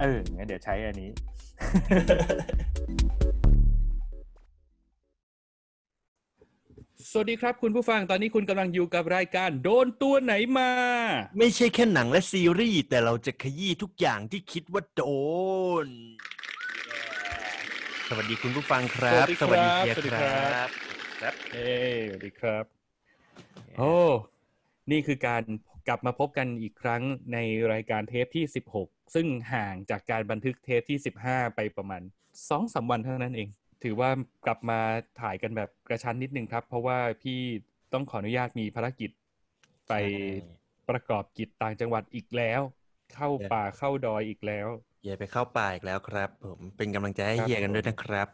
เอองั้นเดี๋ยวใช้อันนี้ สวัสดีครับคุณผู้ฟังตอนนี้คุณกำลังอยู่กับรายการโดนตัวไหนมา ไม่ใช่แค่หนังและซีรีส์ แต่เราจะขยี้ทุกอย่างที่คิดว่าโดน สวัสดีคุณผู้ฟังครับ สวัสดีครับเฮียสวัสดีคครัรับบครับเอ้ยสวัสดีครับ โอ้ นี่คือการ กลับมาพบกันอีกครั้งในรายการเทปที่ 16 ซึ่งห่างจากการบันทึกเทปที่ 15 ไปประมาณ2อสวันเท่านั้นเอง ถือว่ากลับมาถ่ายกันแบบกระชั้นนิดนึงครับ เพราะว่าพี่ต้องขออนุญาตมีภารกิจ ไปประกอบกิจต่างจังหวัดอีกแล้ว เข้าป่าเข้าดอยอีกแล้วเฮียไปเข้าป่าอีกแล้วครับ ผมเป็นกำลังใจให้เฮียกันด้วยนะครับ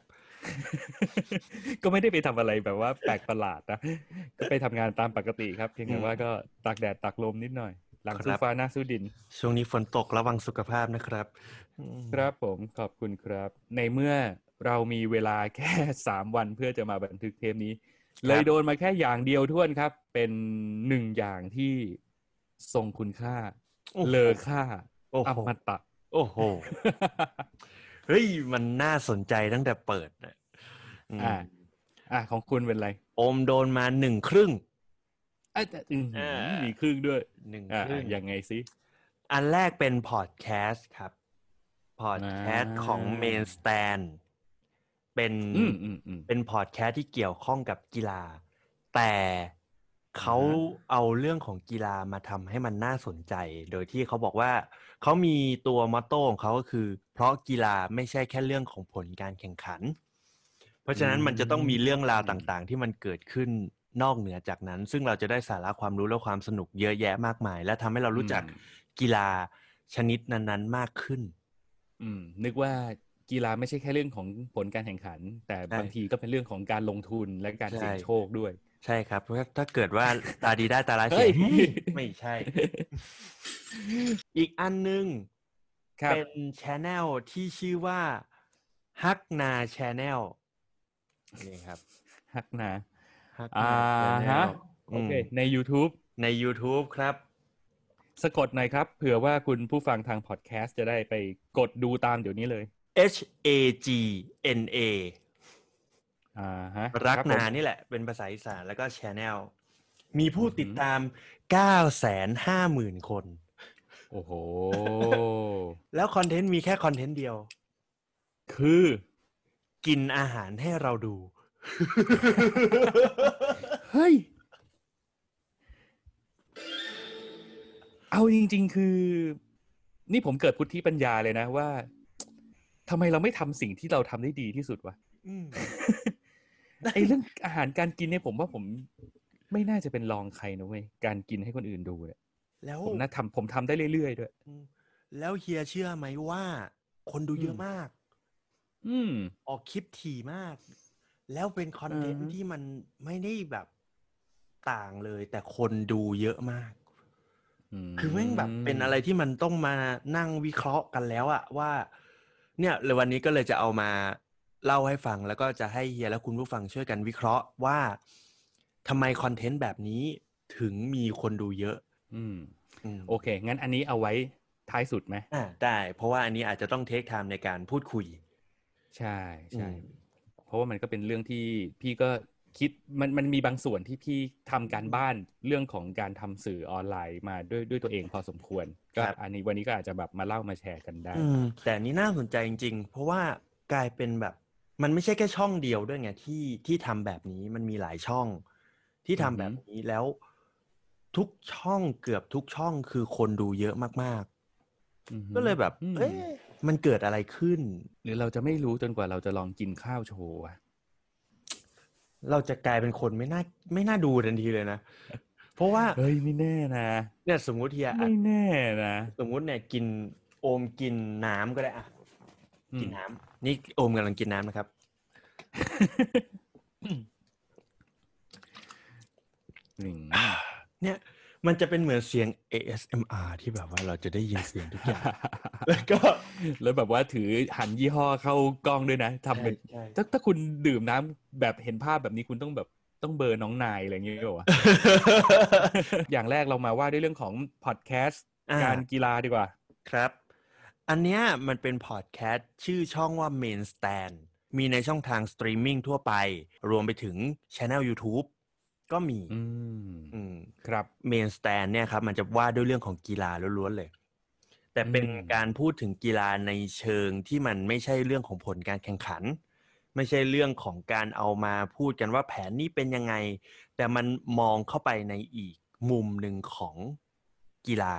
ก็ไม่ได้ไปทำอะไรแบบว่าแปลกประหลาดนะก็ไปทำงานตามปกติครับเพียงแต่อืมว่าก็ตากแดดตากลมนิดหน่อย หลังครับสู้ฟ้าหน้าสู้ดิน ช่วงนี้ฝนตกระวังสุขภาพนะครับอืมครับผมขอบคุณครับ ในเมื่อเรามีเวลาแค่สามวันเพื่อจะมาบันทึกเทปนี้ เลยโดนมาแค่อย่างเดียวท่วนครับ เป็นหนึ่งอย่างที่ทรงคุณค่าโอ้โหเลอค่าโอ้อโหมตะ โอ้โหเฮ้ยมันน่าสนใจตั้งแต่เปิดนะ อืมอ่า อะของคุณเป็นไรโอมโดนมาหนึ่งครึ่งอะแต่อื้อหืออ่ามีมีครึ่งด้วยหนึ่งอ่าครึ่งยังไงสิอันแรกเป็นพอดแคสต์ครับพอดแคสต์อ่าของ Main Stand เป็นอืมอืมอืมเป็นพอดแคสต์ที่เกี่ยวข้องกับกีฬา แต่เขาอ่าเอาเรื่องของกีฬามาทำให้มันน่าสนใจ โดยที่เขาบอกว่า เขามีตัวมอตโต้ของเขาก็คือ เพราะกีฬาไม่ใช่แค่เรื่องของผลการแข่งขันเพ ราะฉะนั้นมันจะต้องมีเรื่องราวต่างๆ ที่มันเกิดขึ้นนอกเหนือจากนั้น ซึ่งเราจะได้สาระความรู้และความสนุกเยอะแยะมากมาย และทำให้เรารู้จักอืมกีฬาชนิดนั้นๆมากขึ้น อืม นึกว่ากีฬาไม่ใช่แค่เรื่องของผลการแข่งขัน แต่ใช่บางทีก็เป็นเรื่องของการลงทุนและการใช่เสี่ยงโชคด้วย ใช่ครับเพราะถ้าเกิดว่าตาดีได้ตาร้ายเฮ้เสียยหืมไม่ใช่ อีกอันหนึงครับเป็นชแนลที่ชื่อว่าฮักนาชแนล นี่ครับฮักนาฮักอ่านาชแนฮะลโอเคใน YouTube ใน YouTube ครับ สะกดหน่อยครับ เผื่อว่าคุณผู้ฟังทางพอดแคสต์จะได้ไปกดดูตามเดี๋ยวนี้เลย H A G N A อ่าฮะรักคบผมนานี่แหละ เป็นภาษาอีสานแล้วก็ชแนลมีผู้อือหือติดตาม9 5 0 0 0 0คน โอ้โห แล้วคอนเทนต์มีแค่คอนเทนต์เดียว คือ กินอาหารให้เราดู เฮ้ย เอาจริง ๆ คือ นี่ผมเกิดพุทธิปัญญาเลยนะว่าทำไมเราไม่ทำสิ่งที่เราทำได้ดีที่สุดวะอืมไอเรื่องอาหารการกินเนี่ยผมว่าผมไม่น่าจะเป็นรองใครนะเว้ยการกินให้คนอื่นดูเนี่ยแล้วผมน่าทำผมทำได้เรื่อยๆด้วยอืมแล้วเฮียเชื่อไหมว่า คนดูเยอะอืมมาก อืม ออกคลิปถี่มาก แล้วเป็นคอนเทนอือต์ฮึที่มันไม่ได้แบบต่างเลย แต่คนดูเยอะมากคือแม่งแบบเป็นอะไรที่มันต้องมานั่งวิเคราะห์กันแล้วอะว่า เนี่ยเลยวันนี้ก็เลยจะเอามาเล่าให้ฟังแล้วก็จะให้เฮียและคุณผู้ฟังช่วยกันวิเคราะห์ว่าทำไมคอนเทนต์แบบนี้ถึงมีคนดูเยอะ อืมอืมโอเค งั้นอันนี้เอาไว้ท้ายสุดไหมอ่าได้ เพราะว่าอันนี้อาจจะต้องเทคไทม์ในการพูดคุย ใช่ใช่อืมเพราะว่ามันก็เป็นเรื่องที่พี่ก็คิดมันมันมีบางส่วนที่พี่ทำการบ้านเรื่องของการทำสื่อออนไลน์มาด้วยด้วยตัวเองพอสมควร ก็อันนี้วันนี้ก็อาจจะแบบมาเล่ามาแชร์กันได้อืมแต่อันนี้น่าสนใจจริง ๆ เพราะว่ากลายเป็นแบบมันไม่ใช่แค่ช่องเดียวด้วยไงที่ที่ทำแบบนี้มันมีหลายช่อง ที่ทำอือหือแบบนี้แล้วทุกช่องเกือบทุกช่องคือคนดูเยอะมากอือหือๆก็เลยแบบอืมเอ๊ะ มันเกิดอะไรขึ้น หรือเราจะไม่รู้จนกว่าเราจะลองกินข้าวโชว์อะเราจะกลายเป็นคนไม่น่าไม่น่าดูทันทีเลยนะ เพราะว่าเฮ้ยไม่แน่นะเนี่ยสมมุติเฮียอัไม่ดแน่นะสมมุติเนี่ยกินโอมกินน้ำก็ได้อะอืมกินน้ำนี่โอมกำลังกินน้ำนะครับอืมเนี่ย มันจะเป็นเหมือนเสียง ASMR ที่แบบว่าเราจะได้ยินเสียงทุกอย่าง แล้วก็แล้วแบบว่าถือหันยี่ห้อเข้ากล้องด้วยนะทำเป็นใช่ถ้าถ้าคุณดื่มน้ำแบบเห็นภาพแบบนี้คุณต้องแบบต้องเบอร์น้องนายอะไรอย่างเงี้ยวะอย่างแรกเรามาว่าด้วยเรื่องของพอดแคสต์อ่าการกีฬาดีกว่า ครับ อันเนี้ยมันเป็นพอดแคสต์ชื่อช่องว่า Main Stand มีในช่องทางสตรีมมิ่งทั่วไป รวมไปถึงช anel YouTube ก็มีอืมอืมครับเมนสแตนเนี่ยครับ มันจะว่าด้วยเรื่องของกีฬาล้วนๆเลย แต่เป็นอืมการพูดถึงกีฬาในเชิงที่มันไม่ใช่เรื่องของผลการแข่งขัน ไม่ใช่เรื่องของการเอามาพูดกันว่าแผนนี้เป็นยังไง แต่มันมองเข้าไปในอีกมุมหนึ่งของกีฬา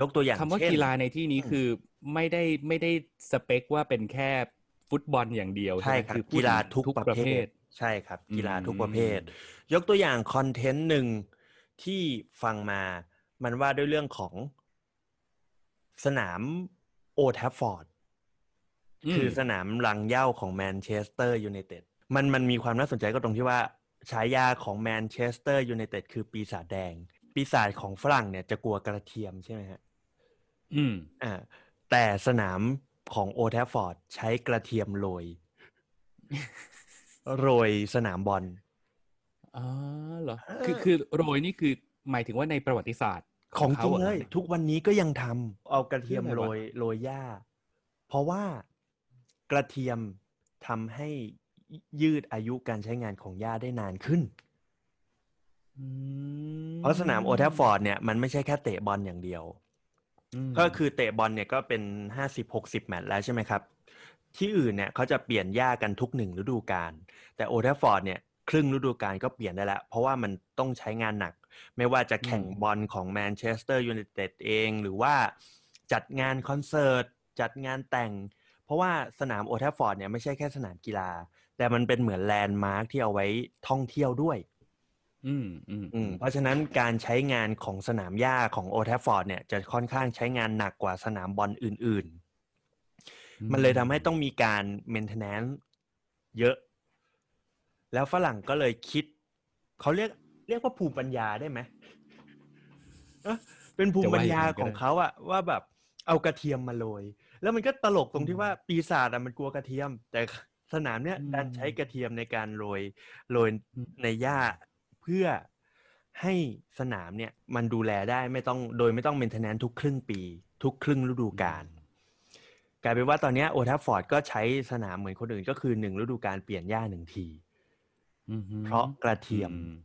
ยกตัวอย่างคำว่าเช่นกีฬาในที่นี้อืมคือไม่ได้ไม่ได้สเปคว่าเป็นแค่ฟุตบอลอย่างเดียวใช่ไหมครับอพูดกีฬาถึงทุกประเภท ใช่ครับ กีฬาทุกประเภทอืมยกตัวอย่างคอนเทนต์หนึ่งที่ฟังมามันว่าด้วยเรื่องของสนามโอลด์แทรฟฟอร์ดคือสนามรังเหย้าของแมนเชสเตอร์ยูไนเต็ดมันมันมีความน่าสนใจก็ตรงที่ว่าฉายาของแมนเชสเตอร์ยูไนเต็ดคือปีศาจแดง ปีศาจของฝรั่งเนี่ยจะกลัวกระเทียมใช่ไหมฮะ อืม อ่า แต่สนามของโอลด์แทรฟฟอร์ดใช้กระเทียมโรย โรยสนามบอลอ๋อเหรอเออคือคือโรยนี่คือหมายถึงว่าในประวัติศาสตร์ของจริงขาะเลยทุกวันนี้ก็ยังทำเอากระเทียมเรื่องโรอะไรยวะโรยหญ้า เพราะว่ากระเทียมทำให้ยืดอายุการใช้งานของหญ้าได้นานขึ้นอืมเพราะสนามโอทัฟฟอร์ดเนี่ยมันไม่ใช่แค่เตะบอลอย่างเดียวมก็คือเตะบอลเนี่ยก็เป็นห้าสิบหกสิบแมตช์แล้วใช่ไหมครับ ที่อื่นเนี่ยเขาจะเปลี่ยนหญ้ากันทุกหนึ่งฤดูกาลแต่โอลด์แทรฟฟอร์ดเนี่ยครึ่งฤดูกาลก็เปลี่ยนได้แล้ว เพราะว่ามันต้องใช้งานหนัก ไม่ว่าจะแข่งบอลของแมนเชสเตอร์ยูไนเต็ดเองหรือว่าจัดงานคอนเสิร์ตจัดงานแต่ง เพราะว่าสนามโอลด์แทรฟฟอร์ดเนี่ยไม่ใช่แค่สนามกีฬา แต่มันเป็นเหมือนแลนด์มาร์คที่เอาไว้ท่องเที่ยวด้วย อืมอืมอืมเพราะฉะนั้นการใช้งานของสนามหญ้าของโอลด์แทรฟฟอร์ดเนี่ยจะค่อนข้างใช้งานหนักกว่าสนามบอลอื่นๆ มันเลยทำให้ต้องมีการ maintenance เยอะ แล้วฝรั่งก็เลยคิด เขาเรียกเรียกว่าภูมิปัญญาได้ไหมเอ้อเป็นภูมิปัญญาของเขาอะว่าแบบเอากระเทียมมาโรยแล้วมันก็ตลกตรงที่ว่าปีศาจอะมันกลัวกระเทียม แต่สนามเนี้ยดันใช้กระเทียมในการโรยโรยในหญ้าเพื่อให้สนามเนี่ยมันดูแลได้ไม่ต้องโดยไม่ต้องเมนเทนแนนทุกครึ่งปี ทุกครึ่งฤดูกาล กลายเป็นว่าตอนเนี้โอทัฟฟอร์ดก็ใช้สนามเหมือนคนอื่นก็คือหนึ่งฤดูกาลเปลี่ยนหญ้าหนึ่งทีอืมฮึเพราะกระเทียมอืม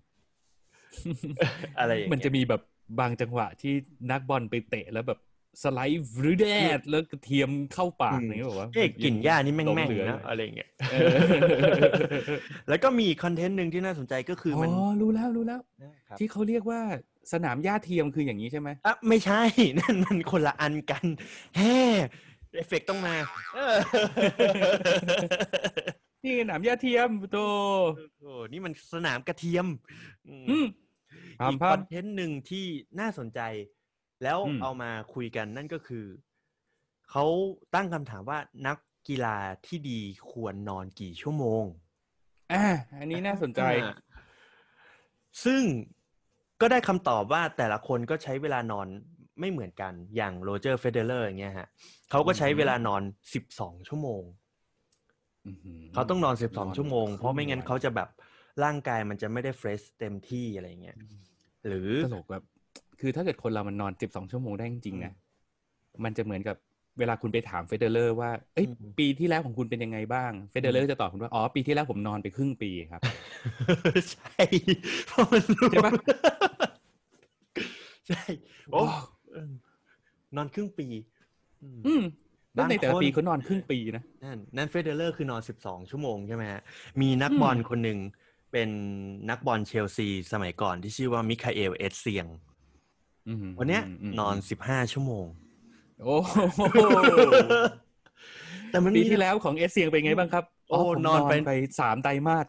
อะไรอย่างเงี้ยมันจะมีแบบบางจังหวะที่นักบอลไปเตะแล้วแบบสไลด์วรืดแดดแล้วกระเทียมเข้าปากอย่างเงี้ยบอกว่าเอ๊ะกลิ่นหญ้านี่แม่งหลแม่งเหลือนะอะไรอย่างเงี้ยเออแล้วก็มีคอนเทนต์หนึ่งที่น่าสนใจก็คืออ๋มันอรู้แล้วรู้แล้วนะครับที่เขาเรียกว่าสนามหญ้าเทียมคืออย่างนี้ใช่ไหมอะไม่ใช่นั่นมันคนละอันกันแฮ่ เอฟเฟกต์ต้องมาเออนี่สนามหญ้าเทียมโตโอ้นี่มันสนามกระเทียมอืมอืมอีกภาค content หนึ่งที่น่าสนใจ แล้วอืมเอามาคุยกันนั่นก็คือ เขาตั้งคำถามว่านักกีฬาที่ดีควรนอนกี่ชั่วโมงอ่าอันนี้น่าสนใจอ่าซึ่งก็ได้คำตอบว่าแต่ละคนก็ใช้เวลานอน ไม่เหมือนกันอย่างโรเจอร์เฟเดอเรอร์อย่างเงี้ยฮะเขาก็ใช้เวลานอนสิบสองชั่วโมงอื้อหืเขาต้องนอนสิบสองนอนชั่วโมงครึ่งเพราะไม่งั้นวันเขาจะแบบร่างกายมันจะไม่ได้ fresh เต็มที่อะไรเงี้ยหรือตลกแบบคือถ้าเกิดคนเรามันนอนสิบสองชั่วโมงได้จริงๆนะมันจะเหมือนกับเวลาคุณไปถามเฟเดอเรอร์ว่าเอ้ยอืมปีที่แล้วของคุณเป็นยังไงบ้างเฟเดอเรอร์จะตอบคุณว่าอ๋อปีที่แล้วผมนอนไปครึ่งปีครับใช่เพราะมันรู้ใช่ปะใช่โอ้เออ นอนครึ่งปี อืมอืมแล้วในแต่ละบางคนปีเขานอนครึ่งปีนะ นั่นนั่นเฟเดอเรอร์คือนอนสิบสองชั่วโมงใช่ไหมฮะ มีนักบอลคนหนึ่งเป็นนักบอลเชลซีสมัยก่อนที่ชื่อว่ามิคาเอลเอสเซียงอืมวันเนี้ยมันนอนสิบห้าชั่วโมง โอ้โหแต่มันปีมีที่แล้วของเอสเซียงเป็นไงบ้างครับ โอ้ผมนอนไปไปสามไตรมาส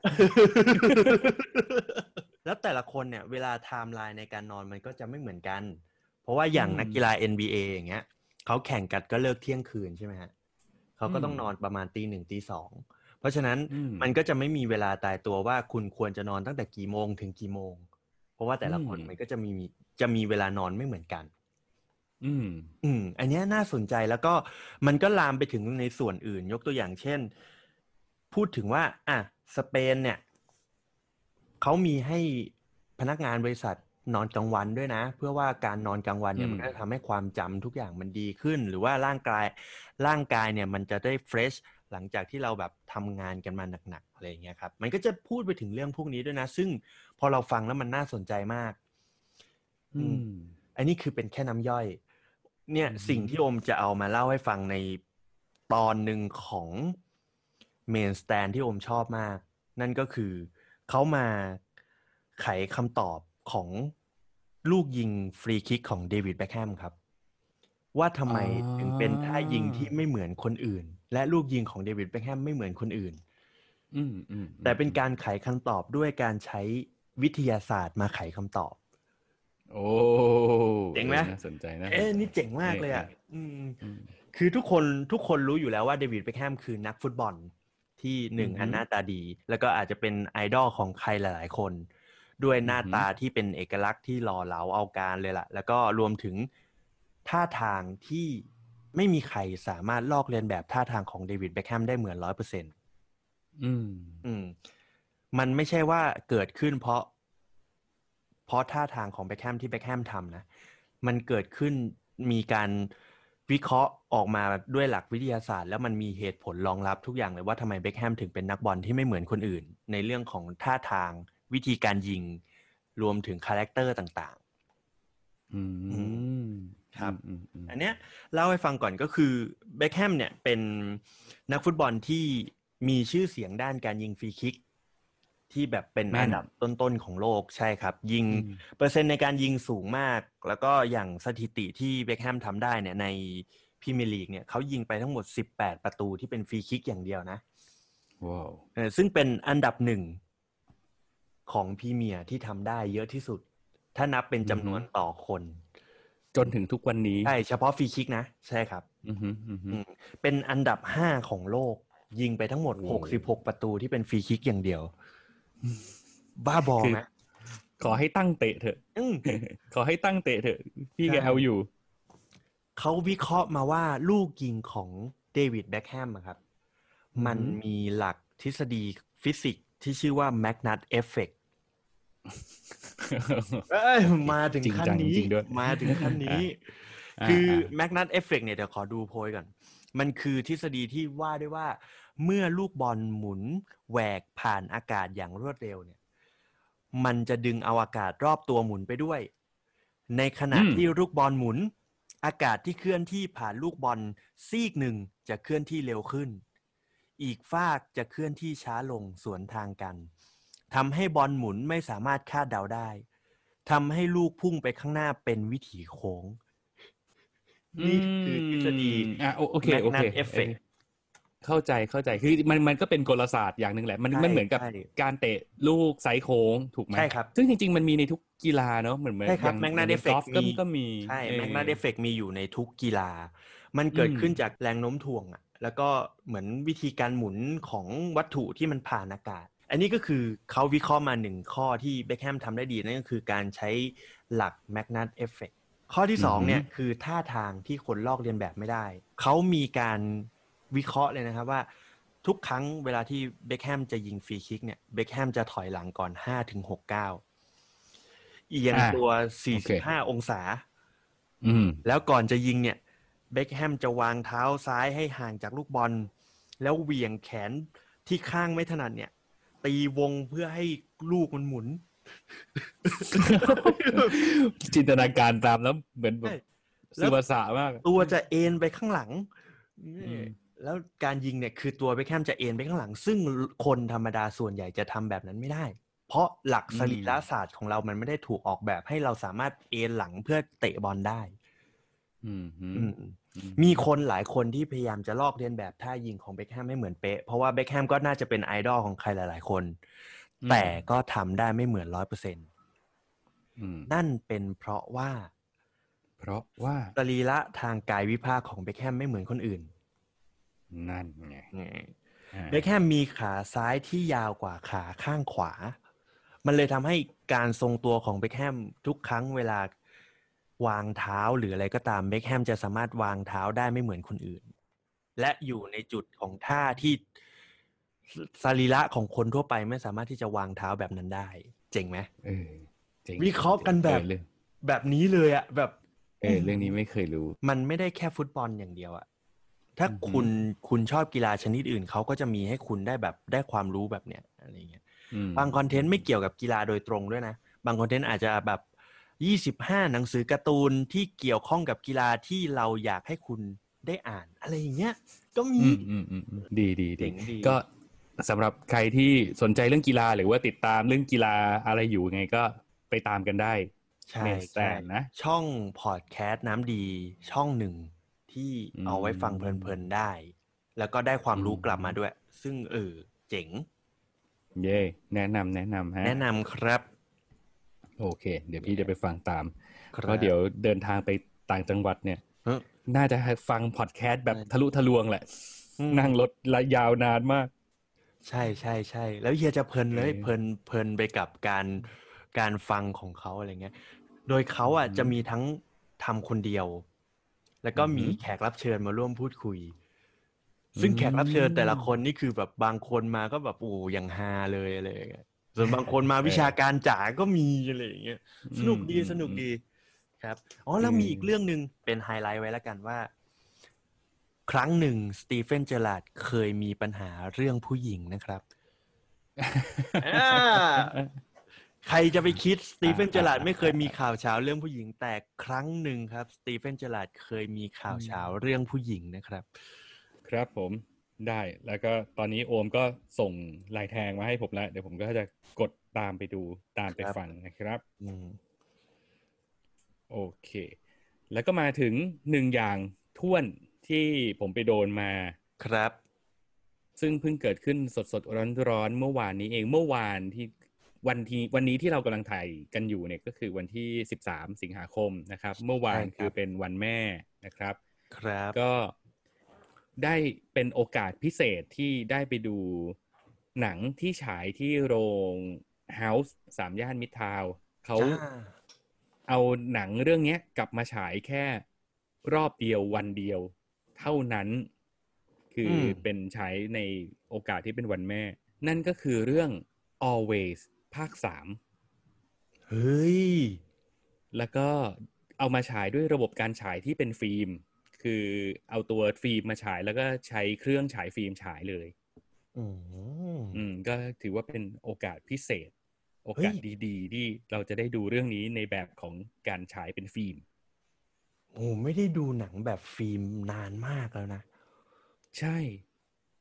แล้วแต่ละคนเนี่ย เวลาไทม์ไลน์ในการนอนมันก็จะไม่เหมือนกันเพ ราะว่าอย่างนักกีฬา NBA อย่างเงี้ยเขาแข่งกันก็เลิกเที่ยงคืนใช่ไหมฮะเขาก็ต้องนอนประมาณตีหนึ่งตีสองเพราะฉะนั้นมันก็จะไม่มีเวลาตายตัวว่าคุณควรจะนอนตั้งแต่กี่โมงถึงกี่โมง เพราะว่าแต่ละคนมันก็จะมีจะมีเวลานอนไม่เหมือนกัน อืม อืม อันนี้น่าสนใจแล้วก็มันก็ลามไปถึงในส่วนอื่น ยกตัวอย่างเช่น พูดถึงว่า อะสเปนเนี่ยเขามีให้พนักงานบริษัท นอนกลางวันด้วยนะ เพื่อว่าการนอนกลางวันเนี่ยมันก็จะทำให้ความจำทุกอย่างมันดีขึ้น หรือว่าร่างกายร่างกายเนี่ยมันจะได้เฟรชหลังจากที่เราแบบทำงานกันมาหนักๆอะไรอย่างเงี้ยครับ มันก็จะพูดไปถึงเรื่องพวกนี้ด้วยนะ ซึ่งพอเราฟังแล้วมันน่าสนใจมาก อืม อันนี้คือเป็นแค่น้ำย่อย เนี่ยสิ่งที่โอมจะเอามาเล่าให้ฟังในตอนหนึ่งของ Main Stand ที่โอมชอบมาก นั่นก็คือเขามาไขคำตอบของ ลูกยิงฟรีคิกของเดวิดเบคแฮมครับ ว่าทำไมถึงเป็นท่ายิงที่ไม่เหมือนคนอื่น และลูกยิงของเดวิดเบคแฮมไม่เหมือนคนอื่นอืมอืมแต่เป็นการไขคำตอบด้วยการใช้วิทยาศาสตร์มาไขคำตอบ โอ้เจ๋งไหมน่าสนใจนะเอ๊ะนี่เจ๋งมากเลยอะอืมอืมคือทุกคนทุกคนรู้อยู่แล้วว่าเดวิดเบคแฮมคือนักฟุตบอลที่หนึ่งอือฮึอันหน้าตาดี แล้วก็อาจจะเป็นไอดอลของใครหลาย ๆ คน ด้วยหน้าอือฮึตาที่เป็นเอกลักษณ์ที่หล่อเหลาเอาการเลยล่ะ แล้วก็รวมถึงท่าทางที่ไม่มีใครสามารถลอกเลียนแบบท่าทางของเดวิดเบคแฮมได้เหมือนร้อยเปอร์เซ็นต์อืม อืม มันไม่ใช่ว่าเกิดขึ้นเพราะ เพราะท่าทางของเบคแฮมที่เบคแฮมทำนะ มันเกิดขึ้นมีการวิเคราะห์ออกมาด้วยหลักวิทยาศาสตร์ แล้วมันมีเหตุผลรองรับทุกอย่างเลยว่าทำไมเบคแฮมถึงเป็นนักบอลที่ไม่เหมือนคนอื่น ในเรื่องของท่าทาง วิธีการยิงรวมถึง character ต่างอืมครับอืมอืมๆอันเนี้ยเล่าให้ฟังก่อนก็คือเบคแฮมเนี่ยเป็นนักฟุตบอลที่มีชื่อเสียงด้านการยิงฟรีคิก ที่แบบเป็นอันดับต้นๆของโลกใช่ครับ ยิงอืมเปอร์เซ็นต์ในการยิงสูงมาก แล้วก็อย่างสถิติที่เบคแฮมทำได้เนี่ยในพรีเมียร์ลีกเนี่ยเขายิงไปทั้งหมด 18 ประตูที่เป็นฟรีคิกอย่างเดียวนะว้าวเออซึ่งเป็นอันดับหนึ่ง ของพรีเมียร์ที่ทำได้เยอะที่สุด ถ้านับเป็นจำนวนต่อคน จนถึงทุกวันนี้ใช่เฉพาะฟรีคิกนะ ใช่ครับอือฮึอือฮึอืมเป็นอันดับห้าของโลก ยิงไปทั้งหมดโอ้66ประตูที่เป็นฟรีคิกอย่างเดียว บ้าบอคือนะขอให้ตั้งเตะเถอะอืมขอให้ตั้งเตะเถอะ พี่แกใช่เอาอยู่ เขาวิเคราะห์มาว่าลูกยิงของเดวิดเบคแฮมอะครับอือฮึมันมีหลักทฤษฎีฟิสิกส์ที่ชื่อว่า Magnus effect เอ้ย มาถึงจริงขั้นจังนี้จริงด้วยมาถึงขั้นนี้อ่าคืออ่า Magnus effect เนี่ยเดี๋ยวขอดูโพยก่อน มันคือทฤษฎีที่ว่าด้วยว่า เมื่อลูกบอลหมุนแหวกผ่านอากาศอย่างรวดเร็วเนี่ย มันจะดึงเอาอากาศรอบตัวหมุนไปด้วย ในขณะอืมที่ลูกบอลหมุน อากาศที่เคลื่อนที่ผ่านลูกบอลซีกหนึ่งจะเคลื่อนที่เร็วขึ้น อีกฟากจะเคลื่อนที่ช้าลงสวนทางกัน ทำให้บอลหมุนไม่สามารถคาดเดาได้ทำให้ลูกพุ่งไปข้างหน้าเป็นวิถีโค้ง นี่คือทฤษฎีมอะโอโอเคโอเค Magnum Effect เข้าใจเข้าใจคือมันมันก็เป็นกลศาสตร์อย่างหนึ่งแหละ มันใช่มันเหมือนกับใช่การเตะลูกไซส์โค้งถูกไหมใช่ครับ ซึ่งจริง ๆ มันมีในทุกกีฬาเนอะเหมือนเหมือนใช่ครับอย่าง Magnum ใน Effect กอล์ฟก็มีก็มีใช่ออแมกนาเดฟเฟกมีอยู่ในทุกกีฬา มันเกิดอืมขึ้นจากแรงโน้มถ่วงอะแล้วก็เหมือนวิธีการหมุนของวัตถุที่มันผ่านอากาศ อันนี้ก็คือเขาวิเคราะห์มาหนึ่งข้อที่เบคแฮมทำได้ดีนั่นก็คือการใช้หลัก Magnus effect ข้อที่สองเนี่ยคือท่าทางที่คนลอกเลียนแบบไม่ได้ เขามีการวิเคราะห์เลยนะครับว่าทุกครั้งเวลาที่เบคแฮมจะยิงฟรีคิกเนี่ยเบคแฮมจะถอยหลังก่อน5ถึง6ก้าวเอียงอ่าตัวโอเค45องศาอืมแล้วก่อนจะยิงเนี่ยเบคแฮมจะวางเท้าซ้ายให้ห่างจากลูกบอล แล้วเหวี่ยงแขนที่ข้างไม่ถนัดเนี่ย ตีวงเพื่อให้ลูกมันหมุน จินตนาการตามแล้วเหมือนแบบใช่สื่อภาษามาก ตัวจะเอ็นไปข้างหลังอืมแล้วการยิงเนี่ยคือตัวเบคแฮมจะเอ็นไปข้างหลัง ซึ่งคนธรรมดาส่วนใหญ่จะทำแบบนั้นไม่ได้ เพราะหลักสรีระศาสตร์ของเรามันไม่ได้ถูกออกแบบให้เราสามารถเอ็นหลังเพื่อเตะบอลได้ อืมอื มอืมอืมมีคนหลายคนที่พยายามจะลอกเลียนแบบท่ายิงของเบคแฮมให้เหมือนเป๊ะ เพราะว่าเบคแฮมก็น่าจะเป็นไอดอลของใครหลายๆคน แต่ก็ทำได้ไม่เหมือนร้อยเปอร์เซ็นอืมนั่นเป็นเพราะว่า เพราะว่าสรีระทางกายวิภาคของเบคแฮมไม่เหมือนคนอื่น นั่นไงอ่าเบคแฮมมีขาซ้ายที่ยาวกว่าขาข้างขวา มันเลยทำให้การทรงตัวของเบคแฮมทุกครั้งเวลา วางเท้าหรืออะไรก็ตามเบคแฮมจะสามารถวางเท้าได้ไม่เหมือนคนอื่น และอยู่ในจุดของท่าที่สรีระของคนทั่วไปไม่สามารถที่จะวางเท้าแบบนั้นได้ เจ๋งไหมเออเจ๋งวิเคราะห์กันแบบเออเรื่องแบบนี้เลยอะแบบ เออเรื่องนี้ไม่เคยรู้ มันไม่ได้แค่ฟุตบอลอย่างเดียวอะถ้าอือหือคุณคุณชอบกีฬาชนิดอื่นเขาก็จะมีให้คุณได้แบบได้ความรู้แบบเนี้ยอะไรเงี้ยอืมบาง content ไม่เกี่ยวกับกีฬาโดยตรงด้วยนะ บาง content อาจจะแบบ ยี่สิบห้าหนังสือการ์ตูนที่เกี่ยวข้องกับกีฬาที่เราอยากให้คุณได้อ่าน อะไรอย่างเงี้ยก็มีอืมอืมอืมอืมดีดีเจ๋งดีดีก็สำหรับใครที่สนใจเรื่องกีฬาหรือว่าติดตามเรื่องกีฬาอะไรอยู่ไงก็ไปตามกันได้ใช่ Main Stand ใช่นะช่องพอดแคสต์น้ำดีช่องหนึ่งที่อืมเอาไว้ฟังเพลินๆได้ แล้วก็ได้ความรู้อืมกลับมาด้วย ซึ่งเออเจ๋ง เย่แนะนำแนะนำฮะแนะนำครับ โอเค เดี๋ยวพี่จะไปฟังตามครัเพราะเดี๋ยวเดินทางไปต่างจังหวัดเนี่ยเอ้อน่าจะให้ฟังพอดแคสต์แบบทะลุทะลวงแหละอืมนั่งรถระยาวนานมาก ใช่ใช่ใช่แล้วเฮียจะเพลินเลยเออเพลินเพลินไปกับการการฟังของเขาอะไรเงี้ย โดยเขาอะอืมจะมีทั้งทำคนเดียว แล้วก็มีอือหือแขกรับเชิญมาร่วมพูดคุย ซึ่งแขกรับเชิญแต่ละคนนี่คือแบบบางคนมาก็แบบโอ้อย่างฮาเลยอะไรอย่างเงี้ย ส่วนบางคนมาวิชาการจ๋าก็มีอะไรอย่างเงี้ยสนุกดีอืมสนุกดีครับอ๋อแล้วอืมมีอีกเรื่องหนึ่งเป็นไฮไลท์ไว้แล้วกันว่า ครั้งหนึ่งสตีเฟนเจอราร์ดเคยมีปัญหาเรื่องผู้หญิงนะครับอ่าใครจะไปคิดสตีเฟนอ่าเจอราร์ดไม่เคยมีข่าวฉาวเรื่องผู้หญิง แต่ครั้งหนึ่งครับสตีเฟนเจอราร์ดเคยมีข่าวฉาวเรื่องผู้หญิงนะครับ ครับผม ได้ แล้วก็ตอนนี้โอมก็ส่งลายแทงมาให้ผมแล้ว เดี๋ยวผมก็จะกดตามไปดูตามไปครับฟังนะครับอืมโอเค แล้วก็มาถึงหนึ่งอย่างถ้วนที่ผมไปโดนมาครับ ซึ่งเพิ่งเกิดขึ้นสดสดร้อนร้อนๆเมื่อวานนี้เองเมื่อวานที่วันที่วันนี้ที่เรากำลังถ่ายกันอยู่เนี่ยก็คือวันที่13สิงหาคมนะครับ เมื่อวานใช่ครับคือเป็นวันแม่นะครับ ครับก็ ได้เป็นโอกาสพิเศษที่ได้ไปดูหนังที่ฉายที่โรง House สามย่านมิตรทาวน์เขาจ้าเอาหนังเรื่องเนี้ยกลับมาฉายแค่รอบเดียววันเดียวเท่านั้น คืออมเป็นฉายในโอกาสที่เป็นวันแม่ นั่นก็คือเรื่อง always ภาคสามเฮ้ย แล้วก็เอามาฉายด้วยระบบการฉายที่เป็นฟิล์ม คือเอาตัวฟิล์มมาฉายแล้วก็ใช้เครื่องฉายฟิล์มฉายเลยอืมอืมก็ถือว่าเป็นโอกาสพิเศษ โอกาสเฮ้ยดีๆ ที่เราจะได้ดูเรื่องนี้ในแบบของการฉายเป็นฟิล์มโอ้ไม่ได้ดูหนังแบบฟิล์มนานมากแล้วนะ ใช่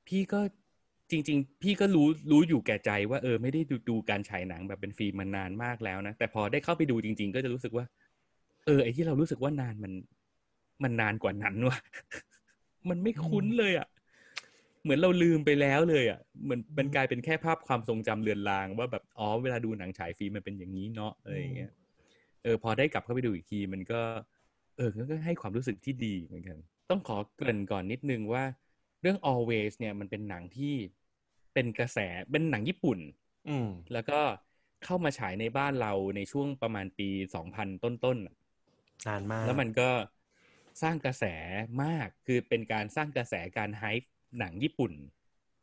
พี่ก็จริง ๆ พี่ก็รู้รู้อยู่แก่ใจว่าเออไม่ได้ดูดูการฉายหนังแบบเป็นฟิล์มมานานมากแล้วนะ แต่พอได้เข้าไปดูจริง ๆ ก็จะรู้สึกว่า เออไอ้ที่เรารู้สึกว่านานมัน มันนานกว่านั้นว่ะมันไม่คุ้นเลยอะ เหมือนเราลืมไปแล้วเลยอะ เหมือนมันกลายเป็นแค่ภาพความทรงจำเลือนลาง ว่าแบบอ๋อเวลาดูหนังฉายฟิล์มมันเป็นอย่างนี้เนาะอะไรอย่างเงี้ยเออพอได้กลับเข้าไปดูอีกทีมันก็ เออก็ให้ความรู้สึกที่ดีเหมือนกัน ต้องขอเกริ่นก่อนนิดนึงว่า เรื่อง always เนี่ยมันเป็นหนังที่เป็นกระแสเป็นหนังญี่ปุ่น อืมแล้วก็เข้ามาฉายในบ้านเราในช่วงประมาณปี2000ต้นๆน่ะนานมาก แล้วมันก็ สร้างกระแสมากคือเป็นการสร้างกระแสการไฮป์หนังญี่ปุ่น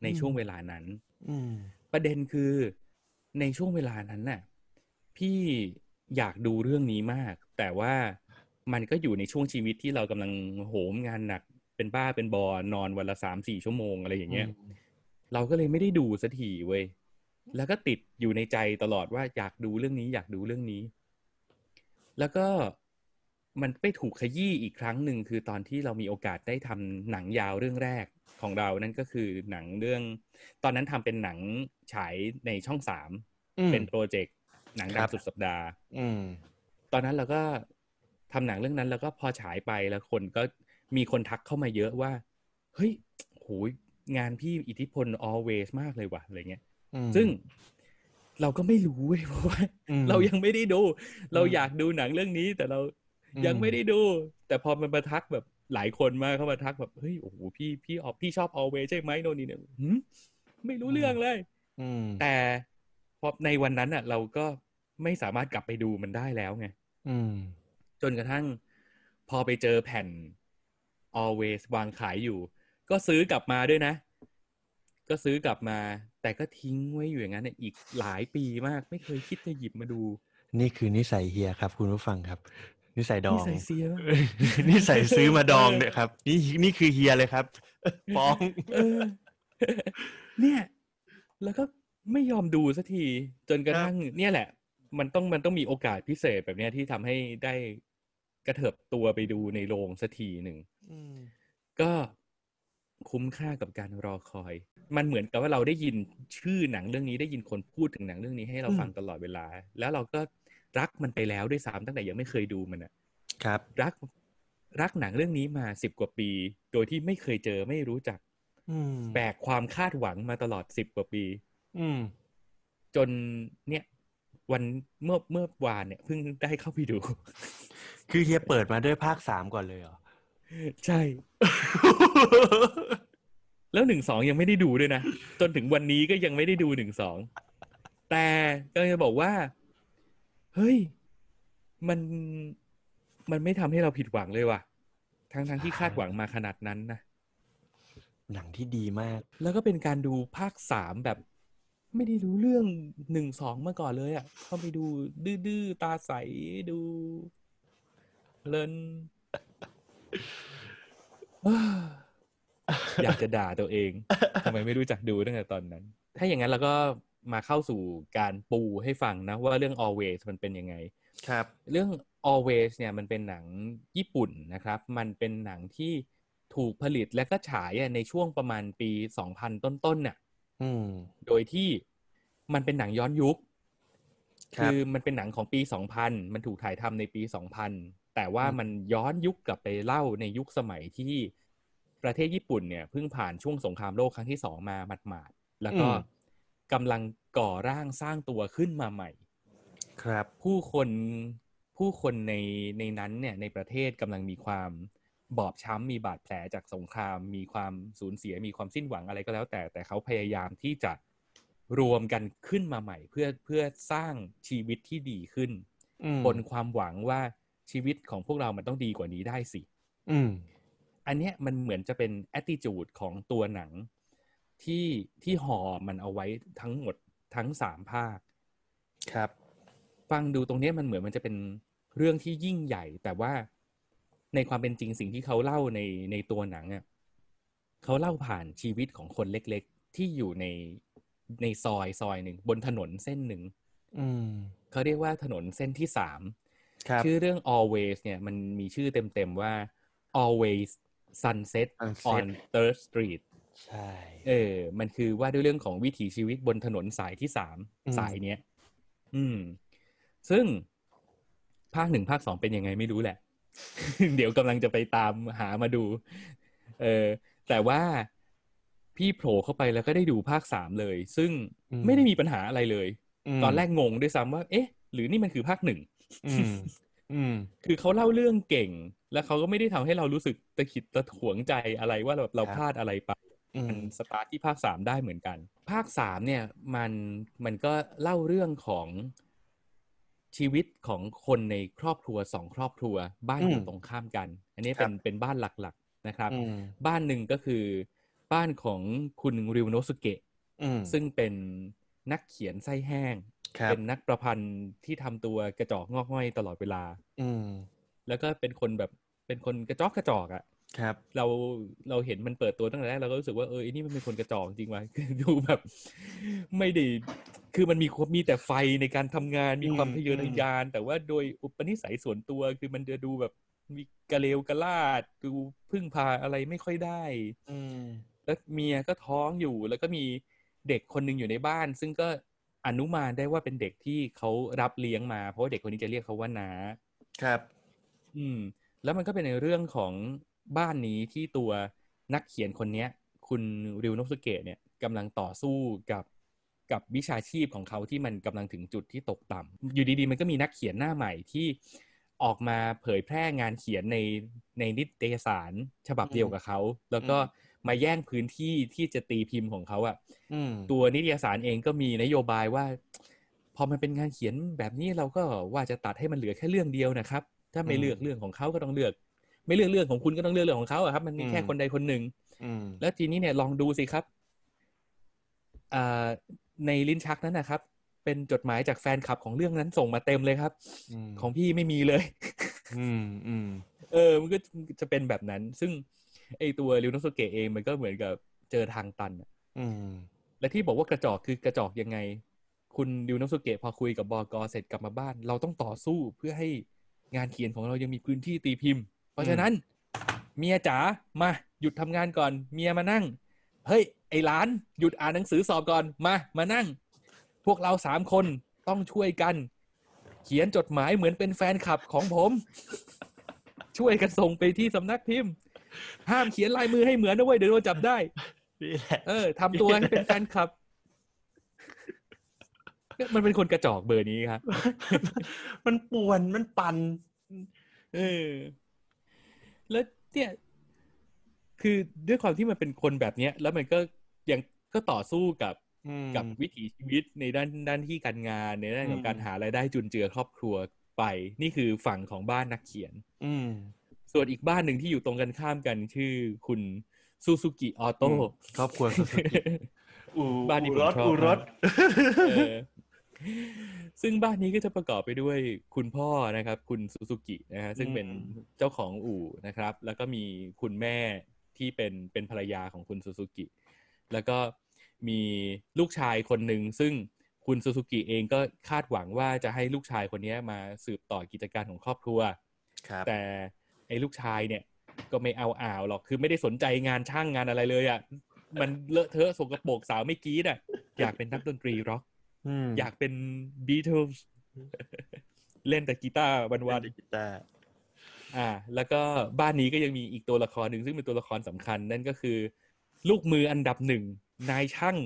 ในช่วงเวลานั้นอืมประเด็นคือในช่วงเวลานั้นน่ะ พี่อยากดูเรื่องนี้มาก แต่ว่ามันก็อยู่ในช่วงชีวิตที่เรากำลังโหมงานหนักเป็นบ้าเป็นบอนอนวันละสามสี่ชั่วโมงอะไรอย่างเงี้ยเราก็เลยไม่ได้ดูสักทีเว้ยแล้วก็ติดอยู่ในใจตลอดว่าอยากดูเรื่องนี้ อยากดูเรื่องนี้ แล้วก็ มันไปถูกขยี้อีกครั้งหนึ่งคือตอนที่เรามีโอกาสได้ทำหนังยาวเรื่องแรกของเรานั่นก็คือหนังเรื่อง ตอนนั้นทำเป็นหนังฉายในช่องสามอืมเป็นโปรเจกต์หนังครัดับงสุดสัปดาห์ อืมตอนนั้นเราก็ทำหนังเรื่องนั้นแล้วก็พอฉายไปแล้วคนก็มีคนทักเข้ามาเยอะว่า เฮ้ยโหยงานพี่อิทธิพล always มากเลยว่ะอะไรเงี้ยอืมซึ่งเราก็ไม่รู้เว้ยเพราะว่าอืมเรายังไม่ได้ดู เราอืมอยากดูหนังเรื่องนี้ แต่เรา ยังไม่ได้ดู แต่พอมันมาทักแบบหลายคนมาเข้ามาทักแบบเฮ้ยโอ้โหพี่พี่ออกพี่ชอบ always ใช่ไหมโน่นนี่เนี่ยหืมไม่รู้เรื่องเลยอืมแต่พอในวันนั้นอะ เราก็ไม่สามารถกลับไปดูมันได้แล้วไงอืมจนกระทั่ง พอไปเจอแผ่น always วางขายอยู่ ก็ซื้อกลับมาด้วยนะ ก็ซื้อกลับมา แต่ก็ทิ้งไว้อยู่อย่างนั้นเนี่ยอีกหลายปีมาก ไม่เคยคิดจะหยิบมาดู นี่คือนิสัยเฮียครับ คุณผู้ฟังครับ นิสัยดอง นิสัยเสียมากนิสัยซื้อมาดองเนี่ยครับ นี่นี่คือเฮียเลยครับฟ้องเออเนี่ย แล้วก็ไม่ยอมดูสักที จนกระทั่งเนี่ยแหละ มันต้องมันต้องมีโอกาสพิเศษแบบเนี้ยที่ทำให้ได้กระเถิบตัวไปดูในโรงสักทีหนึ่งอืมก็คุ้มค่ากับการรอคอย มันเหมือนกับว่าเราได้ยินชื่อหนังเรื่องนี้ได้ยินคนพูดถึงหนังเรื่องนี้ให้เราฟังตลอดเวลา แล้วเราก็ รักมันไปแล้วด้วยซ้ำตั้งแต่ยังไม่เคยดูมันอะครับ รักรักหนังเรื่องนี้มาสิบกว่าปี โดยที่ไม่เคยเจอไม่รู้จักอืมแบกความคาดหวังมาตลอดสิบกว่าปีอืมจนเนี่ย วันเมื่อเมื่อวานเนี่ยเพิ่งได้เข้าไปดู คือเฮียเปิดมาด้วยภาคสามก่อนเลยเหรอ ใช่ แล้วหนึ่งสองยังไม่ได้ดูด้วยนะ จนถึงวันนี้ก็ยังไม่ได้ดูหนึ่งสอง แต่ก็จะบอกว่า เฮ้ย มันมันไม่ทำให้เราผิดหวังเลยว่ะ ทั้งทั้งที่คาดหวังมาขนาดนั้นนะหนังที่ดีมาก แล้วก็เป็นการดูภาคสามแบบ ไม่ได้รู้เรื่องหนึ่งสองมาก่อนเลยอะ่ะเข้าไปดูดื้อๆตาใสดูเพลินอยากจะด่าตัวเองทำไมไม่รู้จักดูตั้งแต่ตอนนั้น ถ้าอย่างนั้นเราก็ มาเข้าสู่การปูให้ฟังนะว่าเรื่อง always มันเป็นยังไง ครับ เรื่อง always เนี่ยมันเป็นหนังญี่ปุ่นนะครับ มันเป็นหนังที่ถูกผลิตและก็ฉายอะในช่วงประมาณปี2000ต้นๆน่ะอืมโดยที่มันเป็นหนังย้อนยุคครับคือมันเป็นหนังของปี2000มันถูกถ่ายทำในปี2000แต่ว่ามันย้อนยุคกลับไปเล่าในยุคสมัยที่ประเทศญี่ปุ่นเนี่ยเพิ่งผ่านช่วงสงครามโลกครั้งที่สองมาหมาดๆแล้วก็ กำลังก่อร่างสร้างตัวขึ้นมาใหม่ ครับ ผู้คนผู้คนในในนั้นเนี่ยในประเทศกำลังมีความบอบช้ำมีบาดแผลจากสงคราม มีความสูญเสียมีความสิ้นหวังอะไรก็แล้ว แต่แต่เขาพยายามที่จะรวมกันขึ้นมาใหม่ เพื่อเพื่อสร้างชีวิตที่ดีขึ้นอืมบนความหวังว่าชีวิตของพวกเรามันต้องดีกว่านี้ได้สิ อืม อันเนี้ยมันเหมือนจะเป็น attitude ของตัวหนัง ที่ที่ห่อมันเอาไว้ทั้งหมดทั้งสามภาค ครับ ฟังดูตรงเนี้ยมันเหมือนมันจะเป็นเรื่องที่ยิ่งใหญ่ แต่ว่าในความเป็นจริงสิ่งที่เขาเล่าในในตัวหนังอะเขาเล่าผ่านชีวิตของคนเล็ก ๆ ที่อยู่ในในซอยซอยหนึ่งบนถนนเส้นหนึ่งอืมเขาเรียกว่าถนนเส้นที่สามครับชื่อเรื่อง always เนี่ยมันมีชื่อเต็ม ๆ ว่า always sunset Sunset on Third Street ใช่ เออ มันคือว่าด้วยเรื่องของวิถีชีวิตบนถนนสายที่สามอืมสายเนี้ย อืม ซึ่งภาคหนึ่งภาคสองเป็นยังไงไม่รู้แหละ เดี๋ยวกำลังจะไปตามหามาดู เออ แต่ว่าพี่โผล่เข้าไปแล้วก็ได้ดูภาคสามเลย ซึ่งอืมไม่ได้มีปัญหาอะไรเลยมตอนแรกงงด้วยซ้ำว่า เอ๊ะ หรือนี่มันคือภาคหนึ่งอืมอืมคือเขาเล่าเรื่องเก่ง แล้วเขาก็ไม่ได้ทำให้เรารู้สึกตะขิดตะถวงใจอะไรว่าแบบเราครับพลาดอะไรไปอื มันมสตาร์ทที่ภาคสามได้เหมือนกัน ภาคสามเนี่ยมันมันก็เล่าเรื่องของชีวิตของคนในครอบครัวสองครอบครัว บ้านอยู่ตรงข้ามกัน อันนี้เป็นเป็นบ้านหลักๆนะครับอืมบ้านหนึ่งก็คือ บ้านของคุณริวโนสุเกะอืมซึ่งเป็นนักเขียนไส้แห้งครับเป็นนักประพันธ์ที่ทำตัวกระจอกงอกง่อยตลอดเวลาอืมแล้วก็เป็นคนแบบเป็นคนกระจอกกระจอกอะ่ะ ครับ เราเราเห็นมันเปิดตัวตั้งแต่แรกเราก็รู้สึกว่าเออไอ้นี่มันเป็นคนกระจอกจริงว่ะคือดูแบบ ไม่ได้คือมันมีความมีแต่ไฟในการทำงานมีความอืมทะเยออืทะมยาน แต่ว่าโดยอุปนิสัยส่วนตัวคือมันจะดูแบบมีกระเลวกระลาดดูพึ่งพาอะไรไม่ค่อยได้ อืมแล้วเมียก็ท้องอยู่ แล้วก็มีเด็กคนหนึ่งอยู่ในบ้าน ซึ่งก็อนุมานได้ว่าเป็นเด็กที่เขารับเลี้ยงมา เพราะว่าเด็กคนนี้จะเรียกเขาว่านาครับ อืม แล้วมันก็เป็นในเรื่องของ บ้านนี้ที่ตัวนักเขียนคนเนี้ย คุณริวโนสุเกะเนี่ยกำลังต่อสู้กับกับวิชาชีพของเขาที่มันกำลังถึงจุดที่ตกต่ำอยู่ดีๆ มันก็มีนักเขียนหน้าใหม่ที่ออกมาเผยแพร่งานเขียนในในนิตยสารฉบับเดียวกับเขา แล้วก็มาแย่งพื้นที่ที่จะตีพิมพ์ของเขาอะ่ะตัวนิตยสารเองก็มีนโยบายว่า พอมันเป็นงานเขียนแบบนี้เราก็ว่าจะตัดให้มันเหลือแค่เรื่องเดียวนะครับ ถ้าไม่เลือกเรื่องของเขาก็ต้องเลือก ไม่เลือกเรื่องของคุณก็ต้องเลือกเรื่องของเขาอะครับ มันมีแค่คนใดคนหนึ่งแล้วทีนี้เนี่ยลองดูสิครับในลิ้นชักนั้นนะครับ เป็นจดหมายจากแฟนคลับของเรื่องนั้นส่งมาเต็มเลยครับของพี่ไม่มีเลยอืมอืมเออ มันก็จะเป็นแบบนั้น ซึ่ง ไอตัวริวโนสเกะเองมันก็เหมือนกับเจอทางตันอืมและที่บอกว่ากระจอกคือกระจอกยังไง คุณริวโนสเกะพอคุยกับบอกอเสร็จกลับมาบ้าน เราต้องต่อสู้เพื่อให้งานเขียนของเรายังมีพื้นที่ตีพิมพ์ เพราะฉะนั้น เมียจ๋ามาหยุดทำงานก่อน เมียมานั่ง เฮ้ย ไอ้หลาน หยุดอ่านหนังสือสอบก่อนมามานั่ง พวกเราสามคนต้องช่วยกัน เขียนจดหมายเหมือนเป็นแฟนคลับของผม ช่วยกันส่งไปที่สำนักพิมพ์ ห้ามเขียนลายมือให้เหมือนนะเว้ยเดี๋ยวโดนจับได้เออทำตัวให้เป็นแฟนคลับมันเป็นคนกระจอกเบอร์นี้ครับ มันป่วน มันปั่นเออ แล้วเนี่ยคือด้วยความที่มันเป็นคนแบบเนี้ย แล้วมันก็ยังก็ต่อสู้กับกับวิถีชีวิตในด้านด้านที่การงานในด้านของการหารายได้จุนเจือครอบครัวไป นี่คือฝั่งของบ้านนักเขียน อืส่วนอีกบ้านหนึ่งที่อยู่ตรงกันข้ามกันชื่อคุณซูซูกิออโต้ครอบครัวซูซูกิบ้านนี้ผมชอบรถ ซึ่งบ้านนี้ก็จะประกอบไปด้วยคุณพ่อนะครับ คุณซูซูกินะฮะซึ่งเป็นเจ้าของอู่นะครับ แล้วก็มีคุณแม่ที่เป็นเป็นภรรยาของคุณซูซูกิ แล้วก็มีลูกชายคนหนึ่งซึ่งคุณซูซูกิเองก็คาดหวังว่าจะให้ลูกชายคนนี้มาสืบต่อกิจการของครอบครัวแต่ไอ้ลูกชายเนี่ยก็ไม่เอาอ่าวหรอกคือไม่ได้สนใจงานช่างงานอะไรเลยอะ่ะมันเลอะเทอะสกปรกสาวไม่กี้อะอยากเป็นนักดนตรีร็อก อยากเป็น Beatle เล่นแต่กีตาร์วันๆกีตาร์อ่า แล้วก็บ้านนี้ก็ยังมีอีกตัวละครหนึ่งซึ่งเป็นตัวละครสำคัญ นั่นก็คือ ลูกมืออันดับหนึ่งนายช่าง